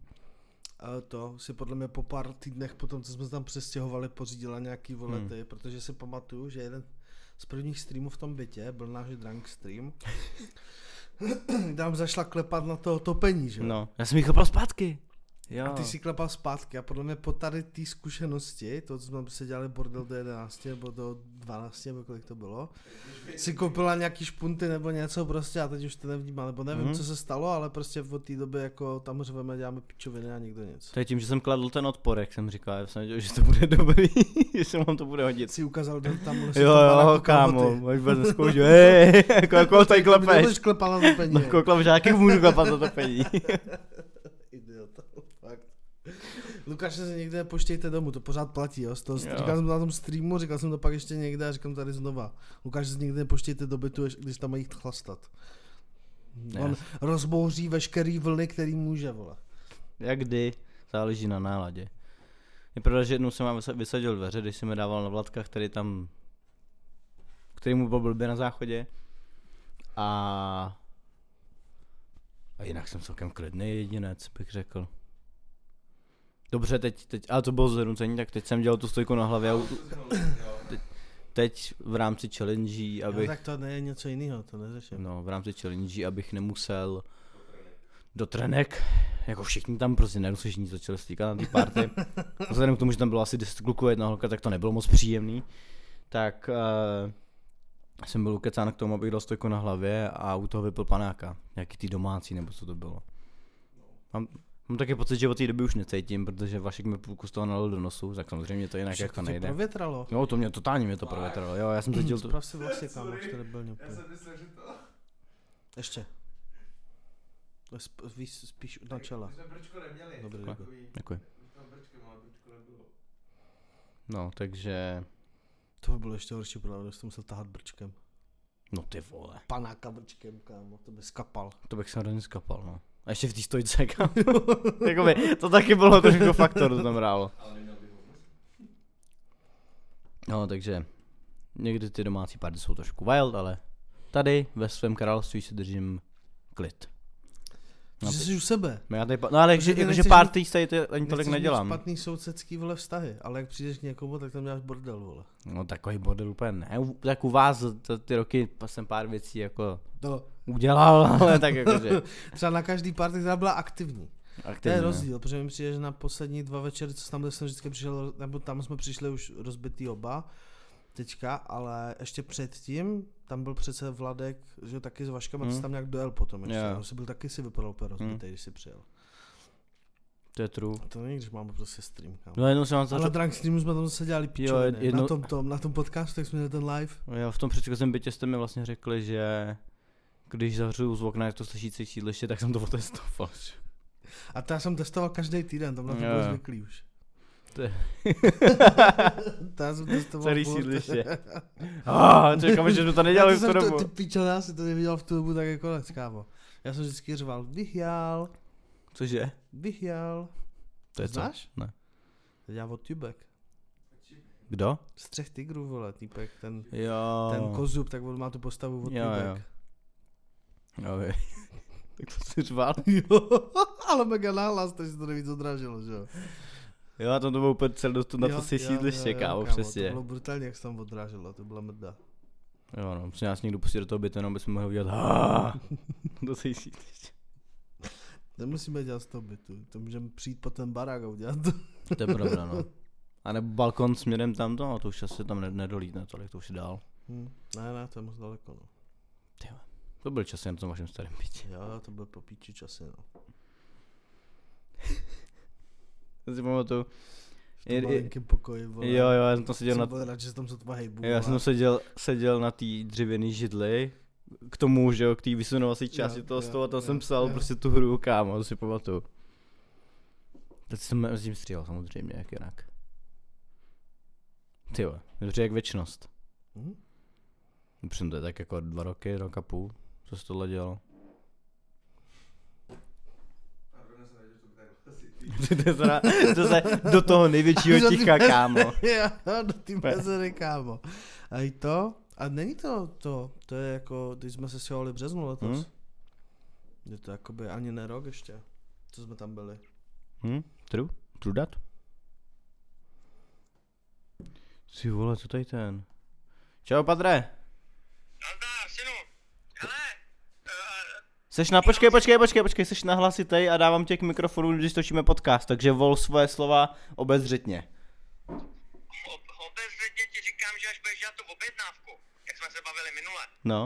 to si podle mě po pár týdnech potom, co jsme se tam přestěhovali, pořídila nějaký volety, hmm. protože si pamatuju, že jeden z prvních streamů v tom bytě byl náš drunk stream. <laughs> Tam zašla klepat na to topení, že? No, já jsem jí chopil zpátky. Jo. A ty si klepal zpátky a podle mě po tady té zkušenosti, to, co jsme se dělali bordel do 11 nebo do 12, nebo kolik to bylo, si koupila nějaký špunty nebo něco prostě a teď už to nevnímá, nebo nevím, Mhm. co se stalo, ale prostě od té doby jako tam řveme, děláme pičoviny a nikdo nic. To je tím, že jsem kladl ten odpor, jak jsem říkal, já jsem věděl, že to bude dobrý, <laughs> že se vám to bude hodit. Si ukázal do tam <laughs> Jo, jo, kámo, máš vůbec <laughs> neskoušel, hej, jako, jako tady klepeš. Nebudeš klepat na to peníze. No, jako klepežáky můžu klepat za to pení. <laughs> Lukáše se někde nepoštějte domů, to pořád platí, jo. Toho, Jo. říkal jsem to na tom streamu, říkal jsem to pak ještě někde a říkám tady znova. Lukáš se nikdy nepoštějte do bytu, když tam mají chlastat. On rozbouří veškerý vlny, který může, vole. Jak kdy, záleží na náladě. Je pravda, že jednou jsem vám vysa- vysadil dveře, když jsem mi dával na Vladka, který tam, který mu byl blbě na záchodě. A a jinak jsem celkem klidný jedinec, bych řekl. Dobře, teď, teď, ale to bylo zhrnucení, tak teď jsem dělal tu stojku na hlavě a u- teď v rámci challenge, Abych... abych, tak to je něco jiného, to neřeším. no, v rámci challenge, abych nemusel do trenek, jako všichni tam prostě nejenom se všichni začali stýkat na té party. <laughs> Vzhledem k tomu, že tam bylo asi 10 kluků jedna holka, tak to nebylo moc příjemný. Tak uh, jsem byl ukecán k tomu, abych dal stojku na hlavě a u toho vypil panáka. Nějaký ty domácí, nebo co to bylo. Mám, mám taky pocit, že od té doby už necítím, protože Vašek mi půlku z toho nalil do nosu, tak samozřejmě to jinak Však jako to nejde. provětralo. Jo, to mě totálně mě to provětralo. Jo, já jsem cítil to. Sprav si vlastně, kámo, už to nebyl Já úplně. jsem myslel, že to... Ještě. To je sp- víš, spíš na čela. My jsme brčko neměli. Dobrý, to Děkuji. my jsme brčkem, ale brčko nebylo. No, takže... To by bylo ještě horší, protože jsem musel tahat brčkem. No ty vole. Panáka brčkem, kámo, to by skapal. To bych se hrozně skapal, no. A ještě v té stojce, kam. <laughs> Jakoby, to taky bylo trošku faktor, to tam hrálo. Ho No, takže někdy ty domácí party jsou trošku wild, ale tady ve svém království si držím klid. No, Že jsi u sebe. No, já tady, no ale že, jakože nechceš party tady to ani tolik nedělám. špatný sousedský vole vztahy, ale jak přijdeš k někomu, tak tam děláš bordel, vole. No takový bordel úplně ne. U- Tak u vás za ty roky jsem pár věcí jako No, udělal, <laughs> ale tak jakože <laughs> třeba na každý party, která byla aktivní. To je aktivně. rozdíl, protože mi přijde, že na poslední dva večery, co tam byl, jsem vždycky přišel, nebo tam jsme přišli už rozbitý oba, teďka, ale ještě předtím, tam byl přece Vladek, že jo, taky s Vaškem, a ty Hmm. tam nějak dojel potom ještě, Jo. yeah. jsi byl taky si vypadal úplně rozbitý, Hmm. když jsi přijel. To je true. A to není, když máme prostě stream, kámo. No jednou jsem vám Ale začal, Drunk Streamu jsme tam zase dělali pičoviny. jedno- Na, tom, tom, na tom podcastu, jak jsme měli ten live. jo, v tom předchozím bytě jste mi vlastně řekli, že když zavřu z okna, jak to slyšící sídliště, tak jsem to otestoval. A to já jsem testoval každý týden, tam na to Jo, byl jo. zvyklý už. To je- <laughs> já jsem testoval Celý sídliště. Ah, <laughs> čekám, že jsme to nedělali v tu dobu. ty pičo, já si to neviděl v tu dobu, tak je konec, kámo. Já jsem vždycky řval, vyhjál, Cože? vyhjál. To je co? Znáš? Ne. To dělá od Tubek. Kdo? Z třech tigrů, vole, týpek, ten, Jo. ten kozub, tak on má tu postavu od Jo. Tubek. Jo, vy. <laughs> tak to si řval. <laughs> Jo, ale mega nahlas, takže to nejvíc odráželo, že jo. Jo, a tam to bylo úplně celé dost na to si sídliště, kámo, To přesně. bylo brutálně, jak se tam odráželo, to byla mrda. Jo, no, musím nás někdo pustit do toho bytu, jenom bychom mohli udělat <laughs> do té sídliště. Nemusíme dělat z toho bytu, to můžeme přijít po ten barák a udělat to. To je pravda, no. A nebo balkon směrem tam to, no, to už asi tam ne- nedolítne tolik, to už je dál. Hm. Ne, ne, to je moc daleko, no. To byl čas jen v tom vašem starém bytě. Jo, to byl po píči časy, no. <laughs> Já si pamatuju, V tom malinkém pokoji, vole. jo, jo, já jsem tam seděl Jsem na, byl rád, že tam sotva hejbu. já jsem tam seděl, seděl na té dřevěné židli, k tomu, že jo, k té vysunovací části Jo, toho jo, stolu tam jo, jsem psal jo. prostě tu hru, kámo, to si pamatuju. Teď jsem mezi tím stříhal samozřejmě, jak jinak. Ty jo, dobře jak věčnost. Hm? Upřímně to je tak jako dva roky, rok a půl, co se tohle nevěděl, že to <laughs> to, se, to se do toho největšího <laughs> ticha, kámo. <laughs> jo, do té mezery, kámo. A i to, a není to to, to je jako, když jsme se stěhovali v březnu letos. Hm? Je to jakoby ani ne rok ještě, co jsme tam byli. Hm? True? True that? Ty vole, co tady ten? Čau, Padre. Nazdar, uh, Seš na, počkej, počkej, počkej, počkej, seš na hlasitej a dávám tě k mikrofonu, když točíme podcast, takže vol svoje slova obezřetně. Ob- Obezřetně ti říkám, že až budeš dělat tu objednávku, jak jsme se bavili minule, No,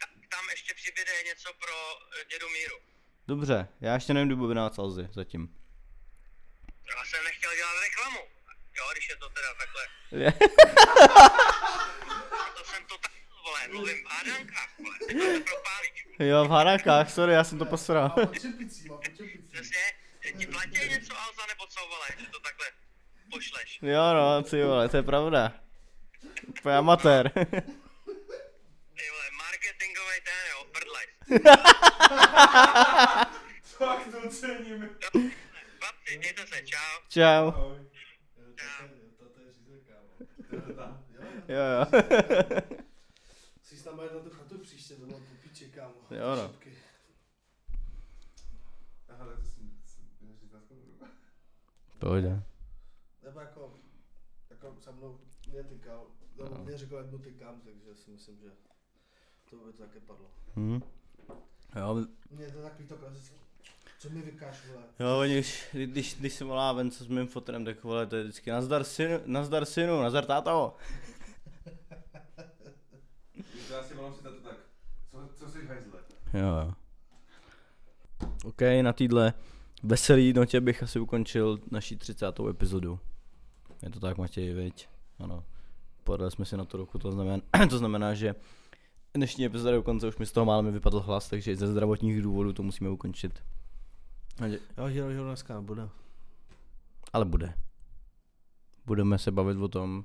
tak tam ještě přibyde něco pro eh, dědu Míru. dobře, já ještě nevím, kdy budu na Salzy zatím. Já jsem nechtěl dělat reklamu. Jo, když je to teda takhle. <laughs> To jsem to tak, vole, mluvím v hádankách, vole. To <laughs> propálíš. jo, v harákách, sorry, já jsem to posral. Přesně, ti platí něco Alza nebo co, vole, že to takhle pošleš. jo, no, ty vole, to je pravda. Úplně amatér. Ty vole, marketingový ten, jo, prdlej. <laughs> Tak to cením. Chlapci, mějte se, čau. Čau. čau. Jo, jo. <laughs> Tam na tu chatu příště, to mám popíče, kámo. Jo, no. Šipky. Aha, tak to jsem, jsem říct na. Nebo jako, jako se mnou mě tykal, nebo mě řekl, jak mu tykám, takže si myslím, že to by to také padlo. Hm. Jo, Mně je to takový to klasický. Co mi vykáš, vole? jo, oni už, kdy- když, když se volá ven s mým fotrem, tak vole, to je vždycky nazdar synu, nazdar synu, nazdar táto. To já si volám si tato tak. Co, co jsi hajzle? Jo, jo. OK, na téhle veselý notě bych asi ukončil naší 30. epizodu. Je to tak, Matěj, viď? Ano. Podali jsme si na tu ruku, to znamená, <clears throat> to znamená, že dnešní epizoda je u konce, už mi z toho málem vypadl hlas, takže i ze zdravotních důvodů to musíme ukončit. Jo, Hero Hero dneska nebude. Ale bude. Budeme se bavit o tom,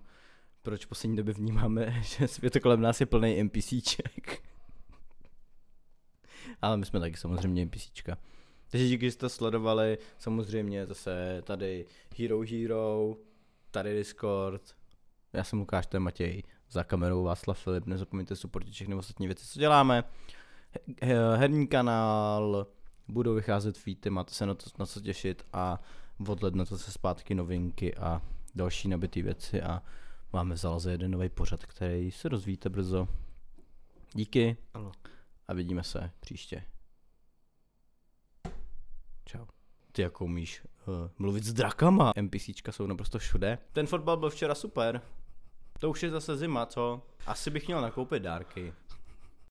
proč v poslední době vnímáme, <laughs> že svět kolem nás je plný NPCček. <laughs> Ale my jsme taky samozřejmě NPCčka. Takže díky, že jste sledovali, samozřejmě zase tady Hero Hero, tady Discord, já jsem Lukáš, to je Matěj, za kamerou Václav Filip, nezapomeňte supportit všechny ostatní věci, co děláme. He- Herní kanál, budou vycházet feety, máte se na, to, na co těšit a od ledna to se zpátky novinky a další nabitý věci a máme zalaze jeden nový pořad, který se rozvíjíte brzo. Díky Ano. a vidíme se příště. Čau. Ty jako umíš uh, mluvit s drakama. NPCčka jsou naprosto všude. Ten fotbal byl včera super. To už je zase zima, co? Asi bych měl nakoupit dárky.